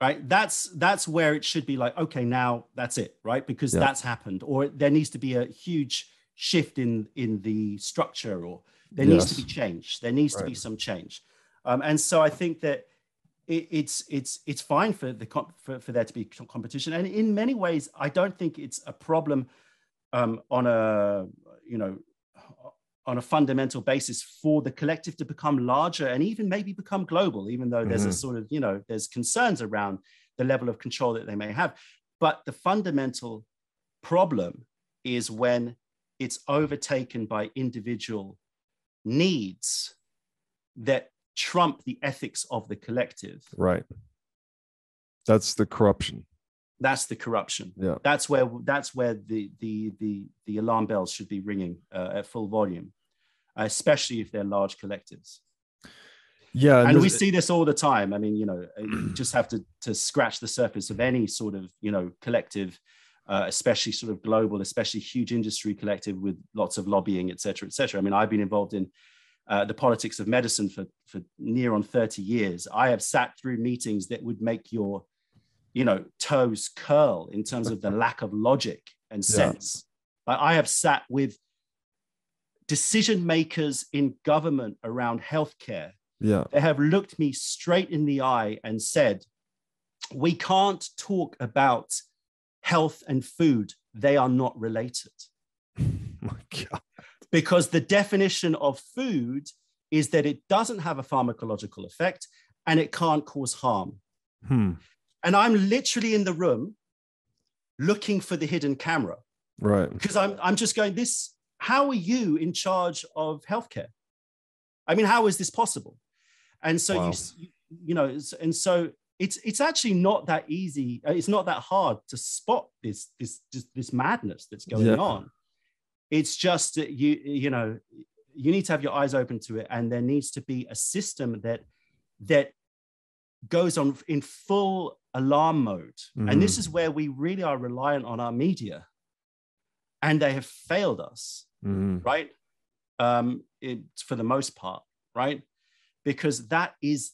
Right. That's that's where it should be like, okay, now that's it, right? Because Yeah. that's happened, or there needs to be a huge shift in in the structure, or there needs to be change. There needs to be some change, um, and so I think that it, it's it's it's fine for the comp- for, for there to be competition, and in many ways, I don't think it's a problem um, on a you know on a fundamental basis for the collective to become larger and even maybe become global, even though there's Mhm. a sort of, you know, there's concerns around the level of control that they may have. But the fundamental problem is when it's overtaken by individual needs that trump the ethics of the collective. Right. That's the corruption. That's the corruption. Yeah. That's where that's where the the the the alarm bells should be ringing uh, at full volume, especially if they're large collectives. Yeah. and this- we see this all the time. I mean, you know, you just have to to scratch the surface of any sort of you know collective, uh, especially sort of global, especially huge industry collective with lots of lobbying, et cetera, et cetera. I mean, I've been involved in uh, the politics of medicine for for near on thirty years. I have sat through meetings that would make your, you know, toes curl in terms of the lack of logic and sense. I I have sat with decision makers in government around healthcare yeah. they have looked me straight in the eye and said, We can't talk about health and food. They are not related. My God. Because the definition of food is that it doesn't have a pharmacological effect and it can't cause harm. Hmm. And I'm literally in the room looking for the hidden camera Right. because I'm, I'm just going, This, how are you in charge of healthcare? I mean, how is this possible? And so Wow. you, you, know, and so it's it's actually not that easy. uh, It's not that hard to spot this this this, this madness that's going Yeah. on. It's just that you you know you need to have your eyes open to it, and there needs to be a system that that goes on in full alarm mode. And this is where we really are reliant on our media, and they have failed us Mhm. right? Um, it, for the most part, right? Because that is,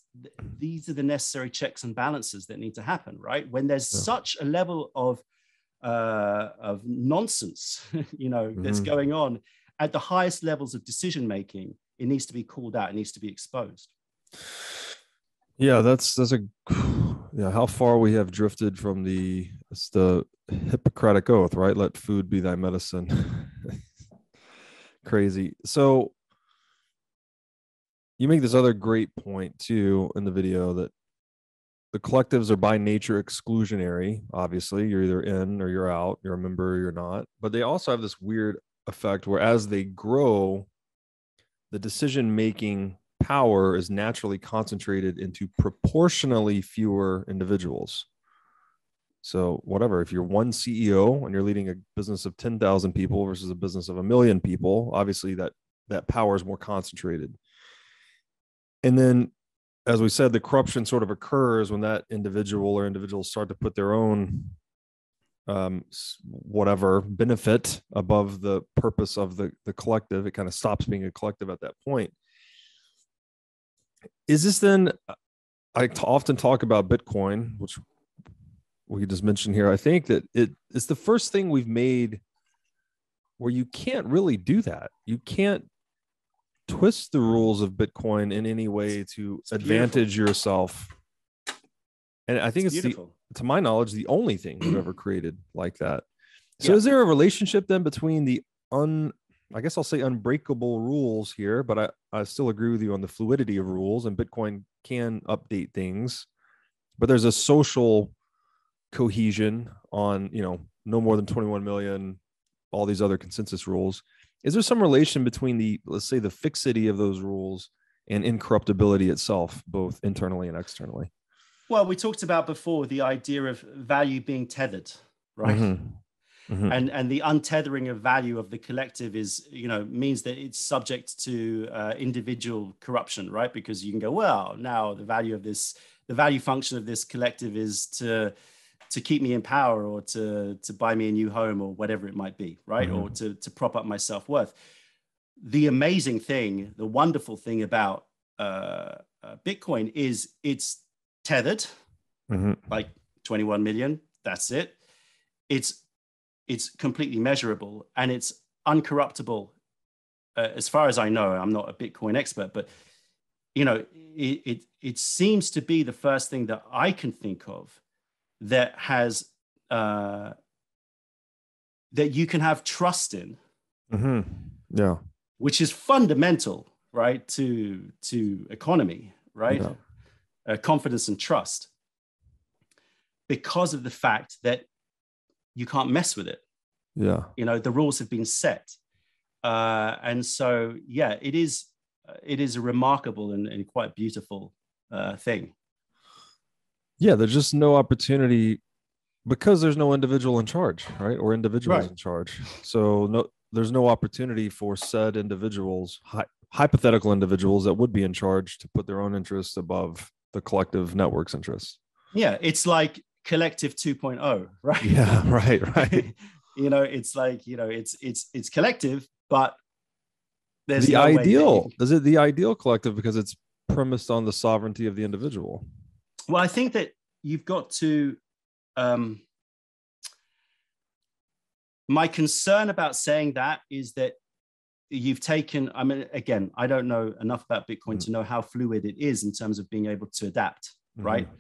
these are the necessary checks and balances that need to happen, right? When there's Yeah. such a level of uh, of nonsense, you know, that's Mhm. going on at the highest levels of decision making, it needs to be called out. It needs to be exposed. Yeah, that's that's a yeah. How far we have drifted from the it's the Hippocratic oath, right? Let food be thy medicine. Crazy. So you make this other great point too in the video that the collectives are by nature exclusionary. Obviously, you're either in or you're out. You're a member or you're not. But they also have this weird effect where as they grow, the decision making power is naturally concentrated into proportionally fewer individuals. So, whatever, if you're one CEO and you're leading a business of 10,000 people versus a business of a million people, obviously that that power is more concentrated. And then as we said, the corruption sort of occurs when that individual or individuals start to put their own um whatever benefit above the purpose of the the collective. It kind of stops being a collective at that point. Is this then i often talk about bitcoin which we just mentioned here. I think that it is the first thing we've made where you can't really do that. You can't twist the rules of bitcoin in any way to It's beautiful. advantage yourself and i think it's, the to my knowledge, the only thing we've ever created like that. So Yeah. is there a relationship then between the un I guess I'll say unbreakable rules here, but I, I still agree with you on the fluidity of rules and Bitcoin can update things, but there's a social cohesion on, you know, no more than 21 million, all these other consensus rules. Is there some relation between the, let's say, the fixity of those rules and incorruptibility itself, both internally and externally? Well, we talked about before the idea of value being tethered, right? Mhm. Mhm. and and the untethering of value of the collective is you know means that it's subject to uh, individual corruption right because you can go well now the value of this the value function of this collective is to to keep me in power or to to buy me a new home or whatever it might be right? Or to to prop up my self-worth. The amazing thing the wonderful thing about uh, uh, bitcoin is it's tethered Mhm. like 21 million that's it. It's it's completely measurable and it's uncorruptible. Uh, as far as i know i'm not a bitcoin expert but you know it, it it seems to be the first thing that i can think of that has uh that you can have trust in hmm Yeah. which is fundamental, right, to to economy, right, Yeah. uh, confidence and trust, because of the fact that you can't mess with it. Yeah. You know, the rules have been set, uh, and so yeah, it is uh, it is a remarkable and, and quite beautiful uh, thing. Yeah. There's just no opportunity because there's no individual in charge, right? Or individuals Right. in charge. So no, there's no opportunity for said individuals, hy- hypothetical individuals that would be in charge to put their own interests above the collective network's interests. Yeah, it's like collective 2.0, right? Yeah. Right. Right. you know, it's like you know, it's it's it's collective, but there's the no ideal can- is it the ideal collective because it's premised on the sovereignty of the individual. Well, I think that you've got to. Um, my concern about saying that is that you've taken. I mean, again, I don't know enough about Bitcoin Mm. to know how fluid it is in terms of being able to adapt, right? Mhm.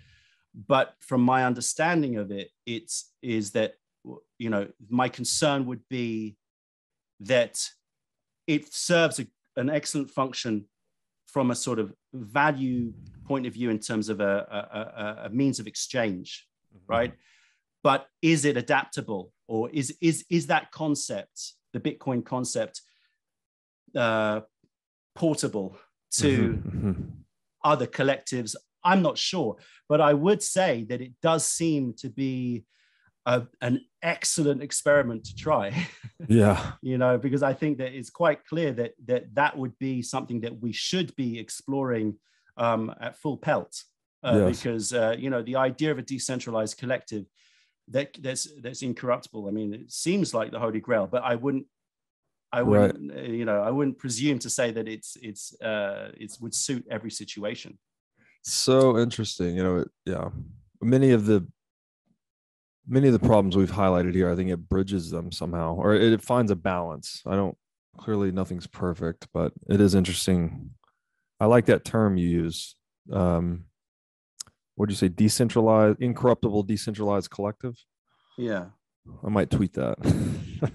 But from my understanding of it, it's is that you know my concern would be that it serves a, an excellent function from a sort of value point of view in terms of a, a, a- means of exchange, right? But is it adaptable, or is is is that concept, the Bitcoin concept, uh, portable to Mhm, mhm. other collectives? I'm not sure, but I would say that it does seem to be a, an excellent experiment to try. Yeah. you know, because I think that it's quite clear that that that would be something that we should be exploring um, at full pelt, uh, Yes. because uh, you know the idea of a decentralized collective that that's that's incorruptible. I mean, it seems like the holy grail, but I wouldn't. I wouldn't, uh, you know, I wouldn't presume to say that it's it's uh, it's would suit every situation. so interesting you know it, yeah many of the many of the problems we've highlighted here i think it bridges them somehow or it, it finds a balance. I don't clearly nothing's perfect but it is interesting. I like that term you use. Um what do you say? Decentralized incorruptible decentralized collective? Yeah, i might tweet that.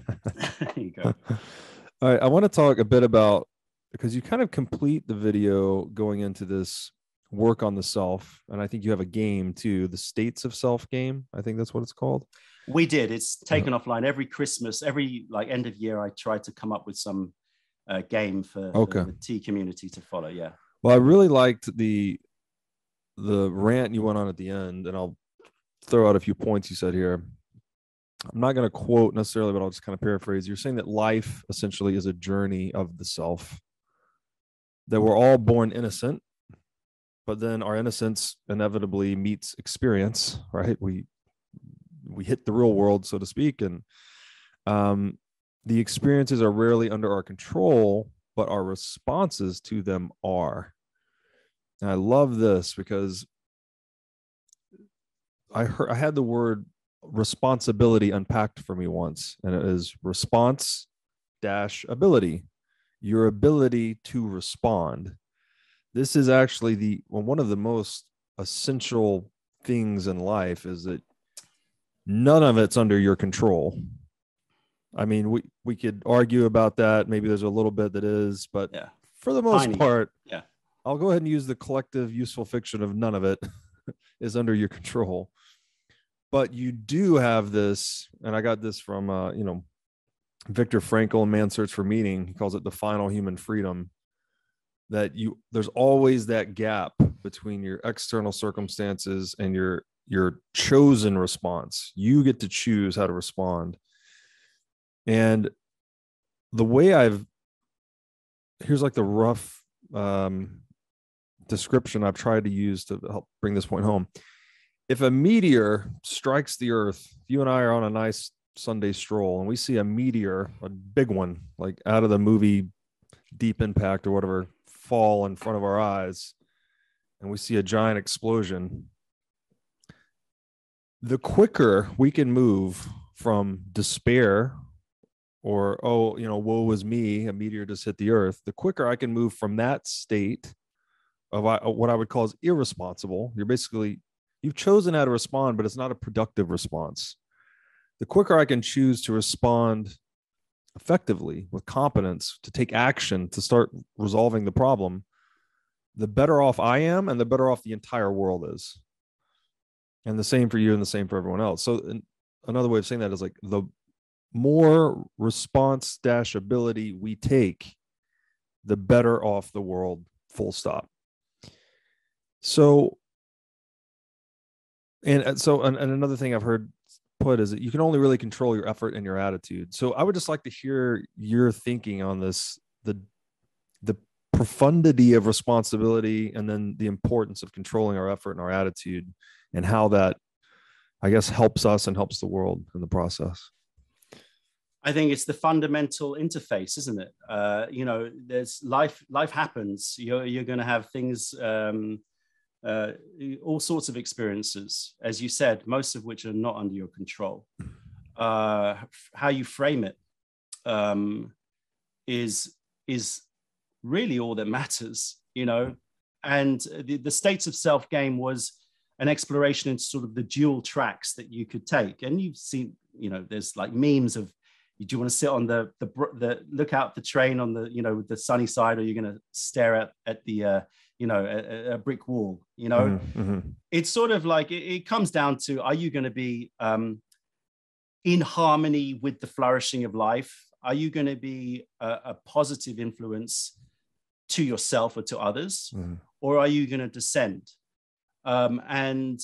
There you go. all right i want to talk a bit about because you kind of complete the video going into this work on the self and i think you have a game too the states of self game i think that's what it's called We did. It's taken offline every Christmas, every like end of year. I try to come up with some uh, game for Okay. the, the tea community to follow. Yeah. well i really liked the the rant you went on at the end and i'll throw out a few points you said here i'm not going to quote necessarily but i'll just kind of paraphrase you're saying that life essentially is a journey of the self that we're all born innocent but then our innocence inevitably meets experience right? We we hit the real world so to speak and um the experiences are rarely under our control but our responses to them are. And i love this because i heard i had the word responsibility unpacked for me once and it is response dash ability your ability to respond this is actually the well, one of the most essential things in life is that none of it's under your control i mean we we could argue about that maybe there's a little bit that is but Yeah. for the most Tiny. part Yeah. i'll go ahead and use the collective useful fiction of none of it is under your control but you do have this and i got this from uh you know Viktor Frankl in Man's Search for Meaning, he calls it the final human freedom. That you there's always that gap between your external circumstances and your your chosen response. You get to choose how to respond. And the way I've here's like the rough um, description I've tried to use to help bring this point home. If a meteor strikes the earth, you and I are on a nice Sunday stroll and we see a meteor, a big one, like out of the movie Deep Impact or whatever, fall in front of our eyes, and we see a giant explosion. The quicker we can move from despair or, oh, you know, woe is me, a meteor just hit the earth, the quicker I can move from that state of uh, what I would call is irresponsible. You're basically, you've chosen how to respond, but it's not a productive response the quicker I can choose to respond effectively with competence to take action to start resolving the problem, the better off I am and the better off the entire world is. And the same for you and the same for everyone else. So another way of saying that is like the more response dash ability we take, the better off the world, full stop. So, and so, and, and another thing I've heard put is that you can only really control your effort and your attitude. So I would just like to hear your thinking on this, the, the profundity of responsibility and then the importance of controlling our effort and our attitude and how that I guess helps us and helps the world in the process. I think it's the fundamental interface, isn't it? Uh, you know, there's life. Life happens. You're you're going to have things, um, uh, all sorts of experiences, as you said, most of which are not under your control. Uh, how you frame it um, is is really all that matters. You know, and the, the states of self game was an exploration into sort of the dual tracks that you could take. And you've seen, you know, there's like memes of, do you want to sit on the the, the look out the train on the you know the sunny side, or you're going to stare at at the uh, you know a, a, brick wall? You know, mm-hmm. mm-hmm. it's sort of like it, it, comes down to: Are you going to be um, in harmony with the flourishing of life? Are you going to be a, a positive influence to yourself or to others, mm-hmm. or are you going to descend? Um, and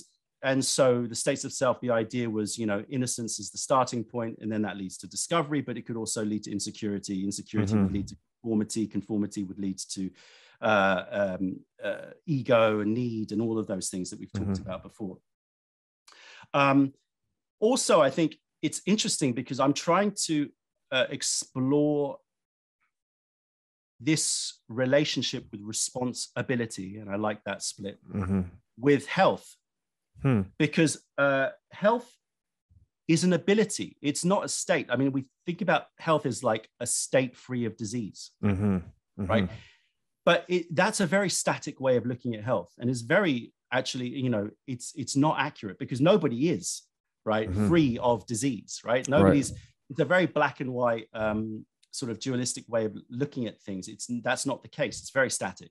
and so the states of self the idea was you know innocence is the starting point and then that leads to discovery but it could also lead to insecurity. Insecurity mm-hmm. would lead to conformity. Conformity would lead to uh, um, uh, ego and need and all of those things that we've talked mm-hmm. about before. Um, also i think it's interesting because i'm trying to uh, explore this relationship with responsibility and i like that split mm-hmm. with health hmm. because uh, health is an ability it's not a state i mean we think about health as like a state free of disease mm-hmm. Mm-hmm. right but it, that's a very static way of looking at health and it's very actually you know it's it's not accurate because nobody is right mm-hmm. free of disease right nobody's right. it's a very black and white um, sort of dualistic way of looking at things it's that's not the case it's very static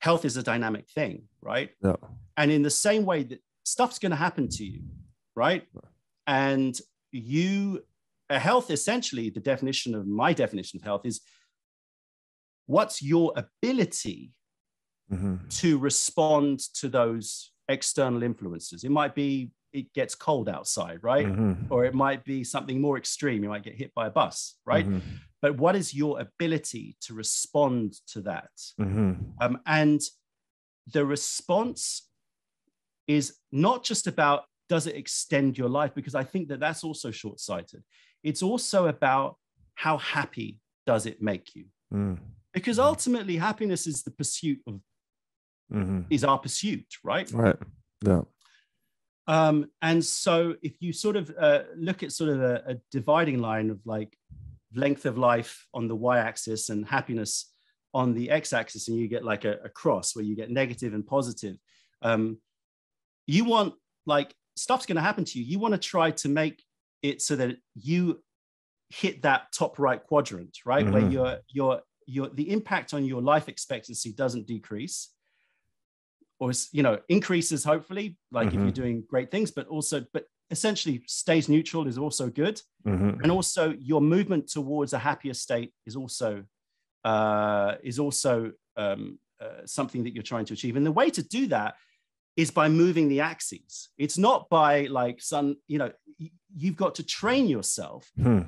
health is a dynamic thing, right? Yeah. And in the same way that stuff's going to happen to you, right? And you, a health essentially, the definition of my definition of health is what's your ability mm-hmm. to respond to those external influences? It might be it gets cold outside, right? Mm-hmm. Or it might be something more extreme. You might get hit by a bus, right? Mm-hmm but what is your ability to respond to that? Mm-hmm. Um, and the response is not just about does it extend your life, because I think that that's also short sighted. It's also about how happy does it make you? Mm. Because ultimately, happiness is the pursuit of, mm-hmm. is our pursuit, right? Right. Yeah. Um, and so if you sort of uh, look at sort of a, a dividing line of like length of life on the y-axis and happiness on the x-axis and you get like a, a cross where you get negative and positive um, you want like stuff's going to happen to you you want to try to make it so that you hit that top right quadrant right mm-hmm. where your your your the impact on your life expectancy doesn't decrease or you know increases hopefully like mm-hmm. if you're doing great things but also but essentially stays neutral is also good. Mm-hmm. And also your movement towards a happier state is also uh, is also um, uh, something that you're trying to achieve. And the way to do that is by moving the axes. It's not by like some, you know, you've got to train yourself hmm.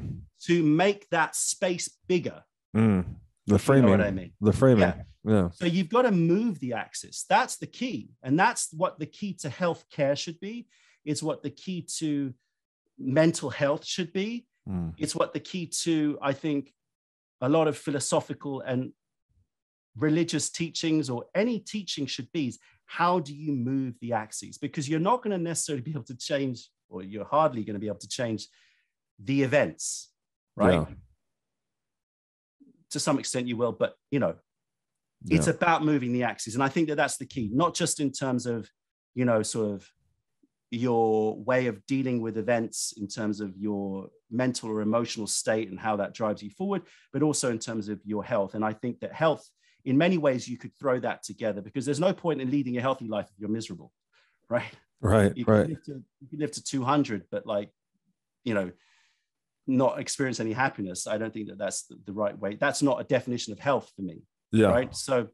to make that space bigger. Mm. The framing. You know what I mean? The framing. Yeah. yeah. So you've got to move the axis. That's the key. And that's what the key to health care should be it's what the key to mental health should be. Mm. It's what the key to, I think, a lot of philosophical and religious teachings or any teaching should be is how do you move the axes? Because you're not going to necessarily be able to change, or you're hardly going to be able to change the events, right? Yeah. To some extent, you will, but you know, yeah. it's about moving the axes. And I think that that's the key, not just in terms of, you know, sort of your way of dealing with events in terms of your mental or emotional state and how that drives you forward, but also in terms of your health. And I think that health, in many ways, you could throw that together because there's no point in leading a healthy life if you're miserable, right? Right, You right. can live to, you can live to 200, but like, you know, not experience any happiness. I don't think that that's the, the right way. That's not a definition of health for me Yeah. right so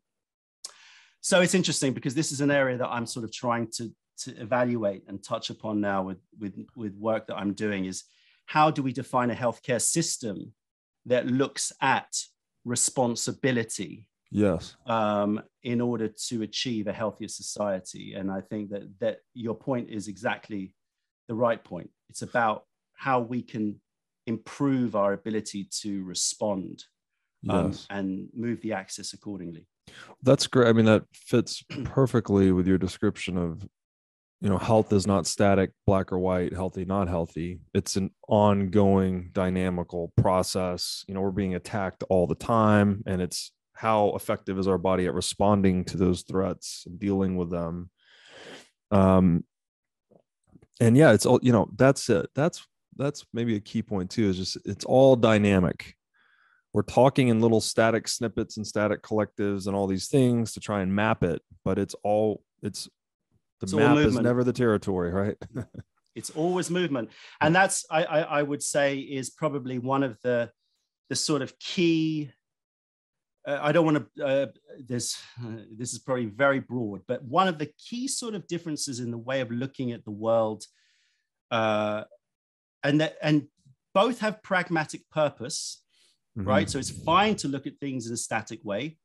so it's interesting because this is an area that i'm sort of trying to to evaluate and touch upon now with with with work that i'm doing is how do we define a healthcare system that looks at responsibility Yes. um, in order to achieve a healthier society and i think that that your point is exactly the right point it's about how we can improve our ability to respond um, Yes. and move the axis accordingly That's great. I mean, that fits perfectly with your description of, you know, health is not static, black or white, healthy, not healthy. It's an ongoing, dynamical process. You know, we're being attacked all the time, and it's how effective is our body at responding to those threats and dealing with them. Um, and yeah, it's all you know. That's it. That's that's maybe a key point too. Is just it's all dynamic we're talking in little static snippets and static collectives and all these things to try and map it but it's all it's the It's map is never the territory right it's always movement and that's I, I i would say is probably one of the the sort of key i don't want to uh, this this is probably very broad but one of the key sort of differences in the way of looking at the world uh and that and both have pragmatic purpose Mm-hmm. right so it's fine to look at things in a static way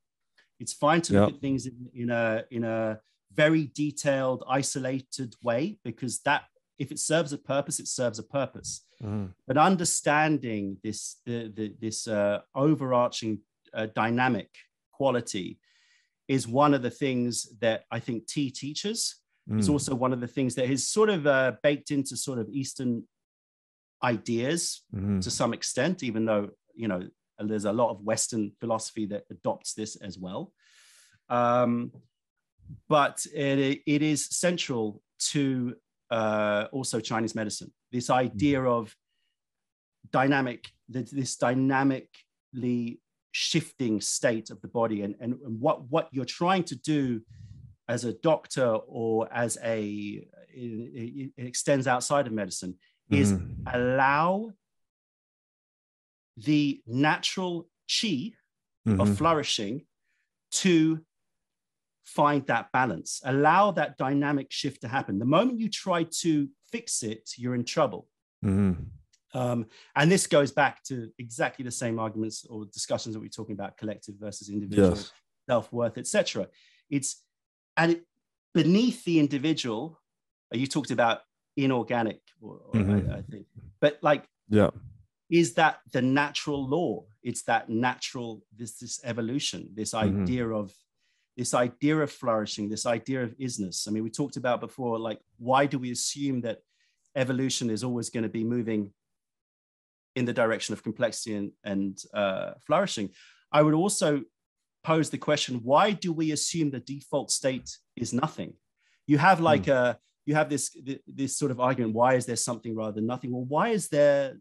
it's fine to look at things in, in a in a very detailed isolated way because that if it serves a purpose it serves a purpose Mhm. but understanding this the, the, this uh, overarching uh, dynamic quality is one of the things that i think tea teaches it's Mm. also one of the things that is sort of uh, baked into sort of eastern ideas Mhm. to some extent, even though you know there's a lot of Western philosophy that adopts this as well. Um, but it, it is central to uh, also Chinese medicine. This idea of dynamic, this dynamically shifting state of the body, and, and, and what what you're trying to do as a doctor or as a it, it extends outside of medicine is Mhm. allow the natural chi Mhm. of flourishing to find that balance allow that dynamic shift to happen the moment you try to fix it you're in trouble Mhm. Um, and this goes back to exactly the same arguments or discussions that we're talking about collective versus individual yes. self-worth etc it's and it, beneath the individual uh, you talked about inorganic or, or Mhm. I, I think but like yeah. is that the natural law? It's that natural this this evolution this Mhm. idea of this idea of flourishing this idea of isness. I mean we talked about before like why do we assume that evolution is always going to be moving in the direction of complexity and, and uh, flourishing. I would also pose the question why do we assume the default state is nothing? You have like a you have this this sort of argument why is there something rather than nothing? Well why is there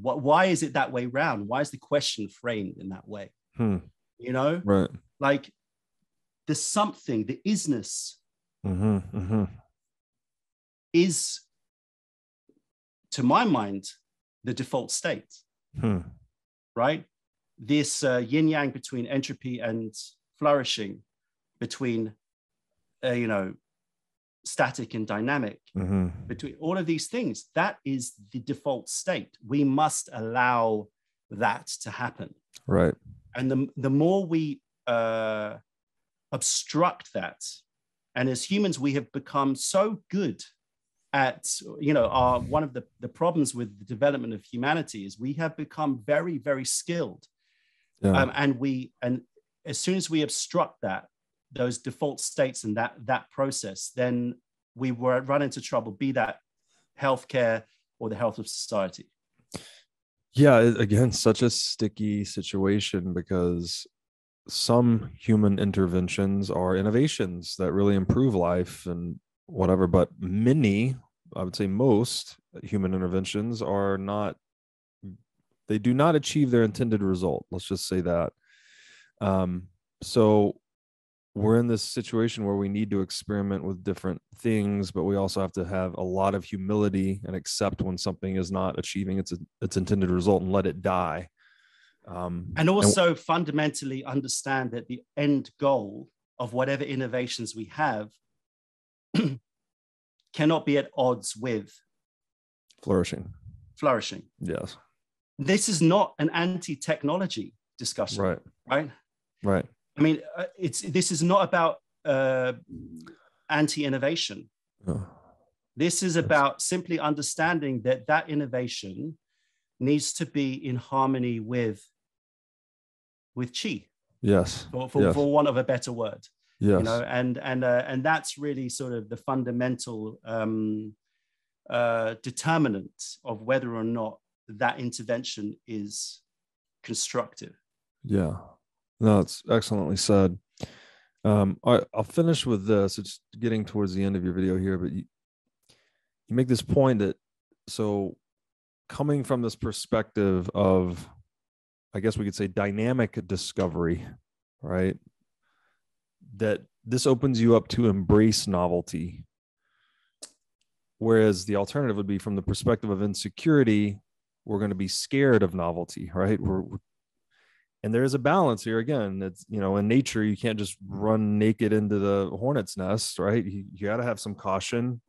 what why is it that way round? Why is the question framed in that way? Hmm. you know? Right. Like the something the isness hmm hmm is to my mind the default state Hmm. right? This uh, yin yang between entropy and flourishing between uh, you know static and dynamic hmm between all of these things that is the default state. We must allow that to happen. Right. And the, the more we uh, obstruct that and as humans we have become so good at you know our one of the, the problems with the development of humanity is we have become very very skilled. Yeah. Um, and we and as soon as we obstruct that those default states and that that process then we were run into trouble be that healthcare or the health of society. Yeah again such a sticky situation because some human interventions are innovations that really improve life and whatever but many I would say most human interventions are not, they do not achieve their intended result. Let's just say that. Um, so we're in this situation where we need to experiment with different things, but we also have to have a lot of humility and accept when something is not achieving its its intended result and let it die. Um, and also and, fundamentally understand that the end goal of whatever innovations we have cannot be at odds with flourishing. Flourishing. Yes. This is not an anti-technology discussion. Right. Right. Right. I mean, uh, it's this is not about uh, anti-innovation. Oh. This is about simply understanding that that innovation needs to be in harmony with with chi. Yes. For, for, yes. for want of a better word. Yes. You know, and and uh, and that's really sort of the fundamental um, uh, determinant of whether or not that intervention is constructive. Yeah. No, it's excellently said. Um, I, I'll finish with this. It's getting towards the end of your video here, but you, you make this point that so coming from this perspective of, I guess we could say dynamic discovery, right? That this opens you up to embrace novelty. Whereas the alternative would be from the perspective of insecurity, we're going to be scared of novelty, right? We're, and there is a balance here again. It's you know in nature you can't just run naked into the hornet's nest right? You, you got to have some caution.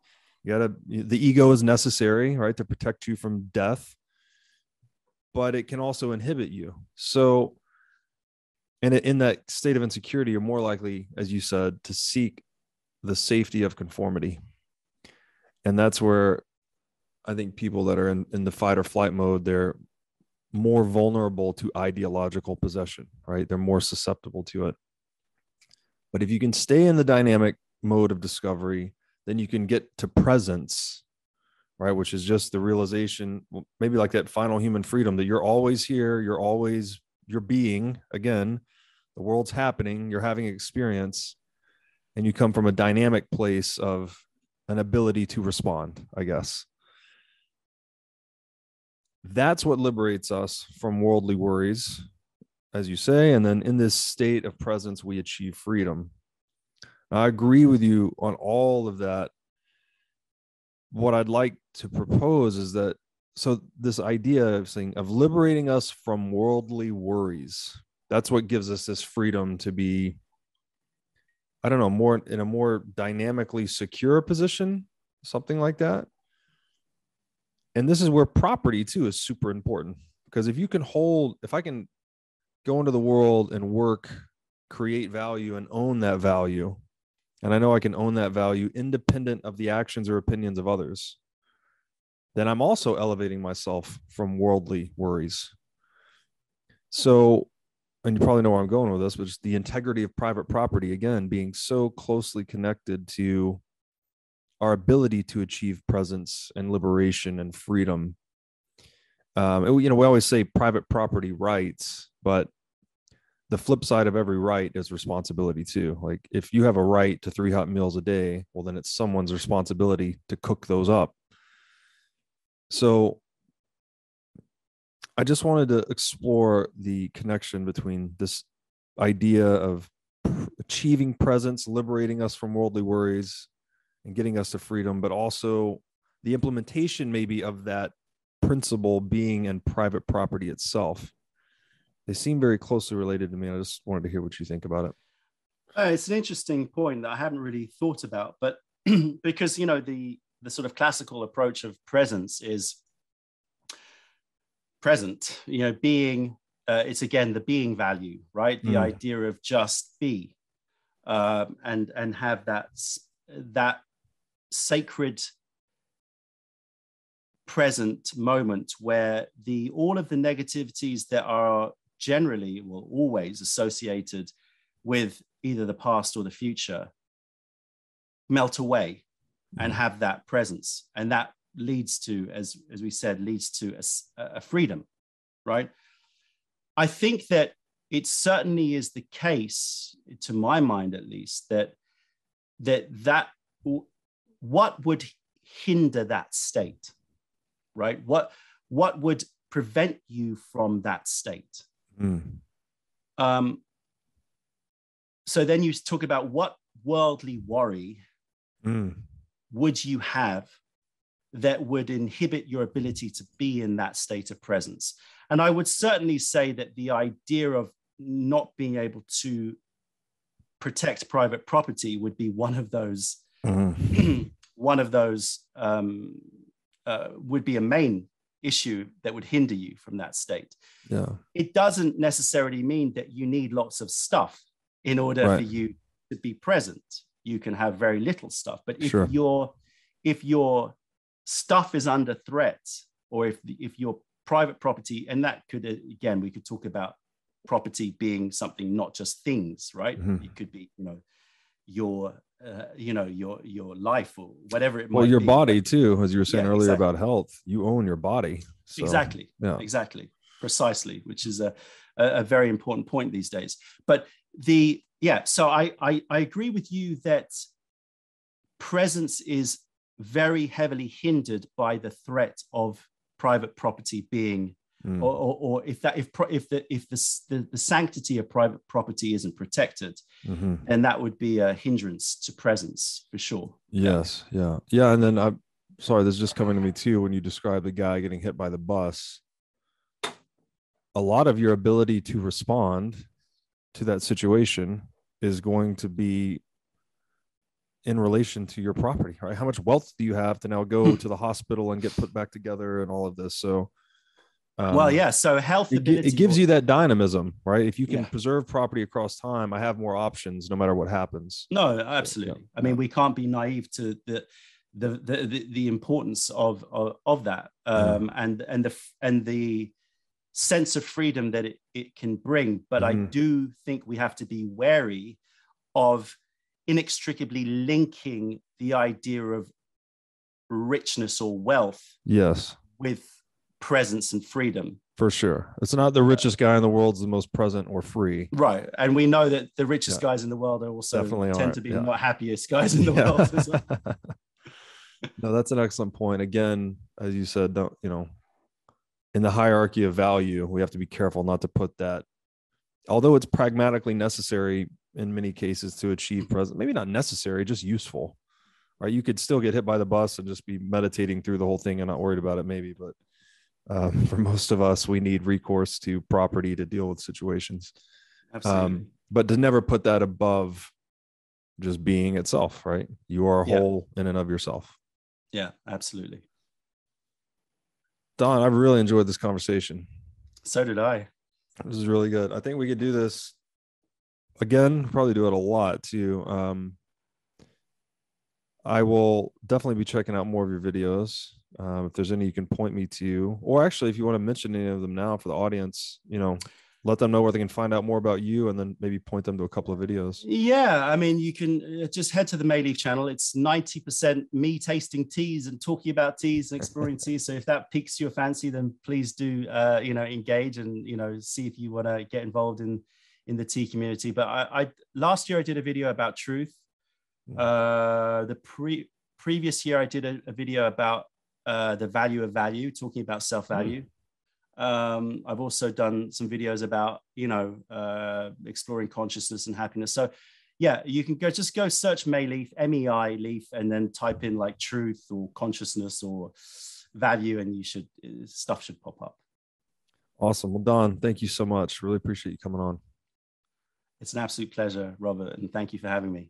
You got to the ego is necessary right to protect you from death. But it can also inhibit you. So and in that state of insecurity you're more likely as you said to seek the safety of conformity and that's where i think people that are in, in the fight or flight mode they're more vulnerable to ideological possession, right? They're more susceptible to it. But if you can stay in the dynamic mode of discovery, then you can get to presence, right? Which is just the realization, maybe like that final human freedom that you're always here, you're always, you're being again, the world's happening, you're having experience, and you come from a dynamic place of an ability to respond, I guess. That's what liberates us from worldly worries, as you say. And then in this state of presence, we achieve freedom. I agree with you on all of that. What I'd like to propose is that so this idea of saying of liberating us from worldly worries that's what gives us this freedom to be i don't know more in a more dynamically secure position something like that. And this is where property too is super important. Because if you can hold if i can go into the world and work create value and own that value and i know i can own that value independent of the actions or opinions of others then i'm also elevating myself from worldly worries. So and you probably know where i'm going with this but just the integrity of private property again being so closely connected to our ability to achieve presence and liberation and freedom. Um, you know, we always say private property rights, but the flip side of every right is responsibility too. Like if you have a right to three hot meals a day, well, then it's someone's responsibility to cook those up. So I just wanted to explore the connection between this idea of achieving presence, liberating us from worldly worries, and getting us to freedom, but also the implementation maybe of that principle being in private property itself. They seem very closely related to me. I just wanted to hear what you think about it. Uh, it's an interesting point that I hadn't really thought about, but because you know the the sort of classical approach of presence is present. You know, being. Uh, it's again the being value, right? The mm. idea of just be, um, and and have that that sacred present moment where the all of the negativities that are generally well always associated with either the past or the future melt away and mm-hmm. have that presence and that leads to as as we said leads to a, a freedom right i think that it certainly is the case to my mind at least that that that what would hinder that state, right? What what would prevent you from that state? Mm. Um, so then you talk about what worldly worry Mm. would you have that would inhibit your ability to be in that state of presence? And I would certainly say that the idea of not being able to protect private property would be one of those Mhm. one of those um, uh, would be a main issue that would hinder you from that state. Yeah. It doesn't necessarily mean that you need lots of stuff in order Right. for you to be present. You can have very little stuff, but if Sure. your if your stuff is under threat, or if the, if your private property, and that could again we could talk about property being something not just things, right? Mhm. It could be you know your uh, you know your your life or whatever it might Well, your be. body too, as you were saying Yeah, earlier exactly. about health, you own your body. So, exactly Yeah. exactly precisely which is a, a, a very important point these days but the yeah so I, I i agree with you that presence is very heavily hindered by the threat of private property being Mm. or, or, or if that if if the if the, the the sanctity of private property isn't protected Mhm. then that would be a hindrance to presence for sure Yes. Yeah. Yeah. And then I'm sorry, this is just coming to me too. When you describe the guy getting hit by the bus, a lot of your ability to respond to that situation is going to be in relation to your property, right? How much wealth do you have to now go to the hospital and get put back together and all of this? So, um, well yeah so health it, it gives you that dynamism, right? If you can Yeah. preserve property across time, I have more options no matter what happens. No, absolutely. I mean, we can't be naive to the the the, the, the importance of, of of that, Mm-hmm. um, and and the and the sense of freedom that it, it can bring. But I Mhm. do think we have to be wary of inextricably linking the idea of richness or wealth Yes. with presence and freedom. For sure. It's not the richest guy in the world's the most present or free. Right. And we know that the richest Yeah. guys in the world are also Definitely tend are, to be yeah. not happiest guys in the Yeah. world as well. no, that's an excellent point. Again, as you said, don't, you know, in the hierarchy of value, we have to be careful not to put that, although it's pragmatically necessary in many cases to achieve present, maybe not necessary, just useful. Right. You could still get hit by the bus and just be meditating through the whole thing and not worried about it, maybe. But um, for most of us, we need recourse to property to deal with situations. Absolutely. um, but to never put that above just being itself, right? You are a Yeah. whole in and of yourself. yeah, absolutely. Don, I've really enjoyed this conversation. So did I. This is really good. I think we could do this again, probably do it a lot too. Um, I will definitely be checking out more of your videos. Um, if there's any you can point me to, or actually, if you want to mention any of them now for the audience, you know, let them know where they can find out more about you and then maybe point them to a couple of videos. Yeah, I mean, you can uh, just head to the Mei Leaf channel. It's 90% me tasting teas and talking about teas and exploring teas. So if that piques your fancy, then please do, uh, you know, engage and, you know, see if you want to get involved in in the tea community. But I, I last year I did a video about truth. Mm. Uh, the pre previous year I did a, a video about uh, the value of value, talking about self value. Um, I've also done some videos about, you know, uh, exploring consciousness and happiness. So, yeah, you can go just go search Mei Leaf, M E I Leaf, and then type in like truth or consciousness or value, and you should uh, stuff should pop up. Awesome. Well, Don, thank you so much. Really appreciate you coming on. It's an absolute pleasure, Robert, and thank you for having me.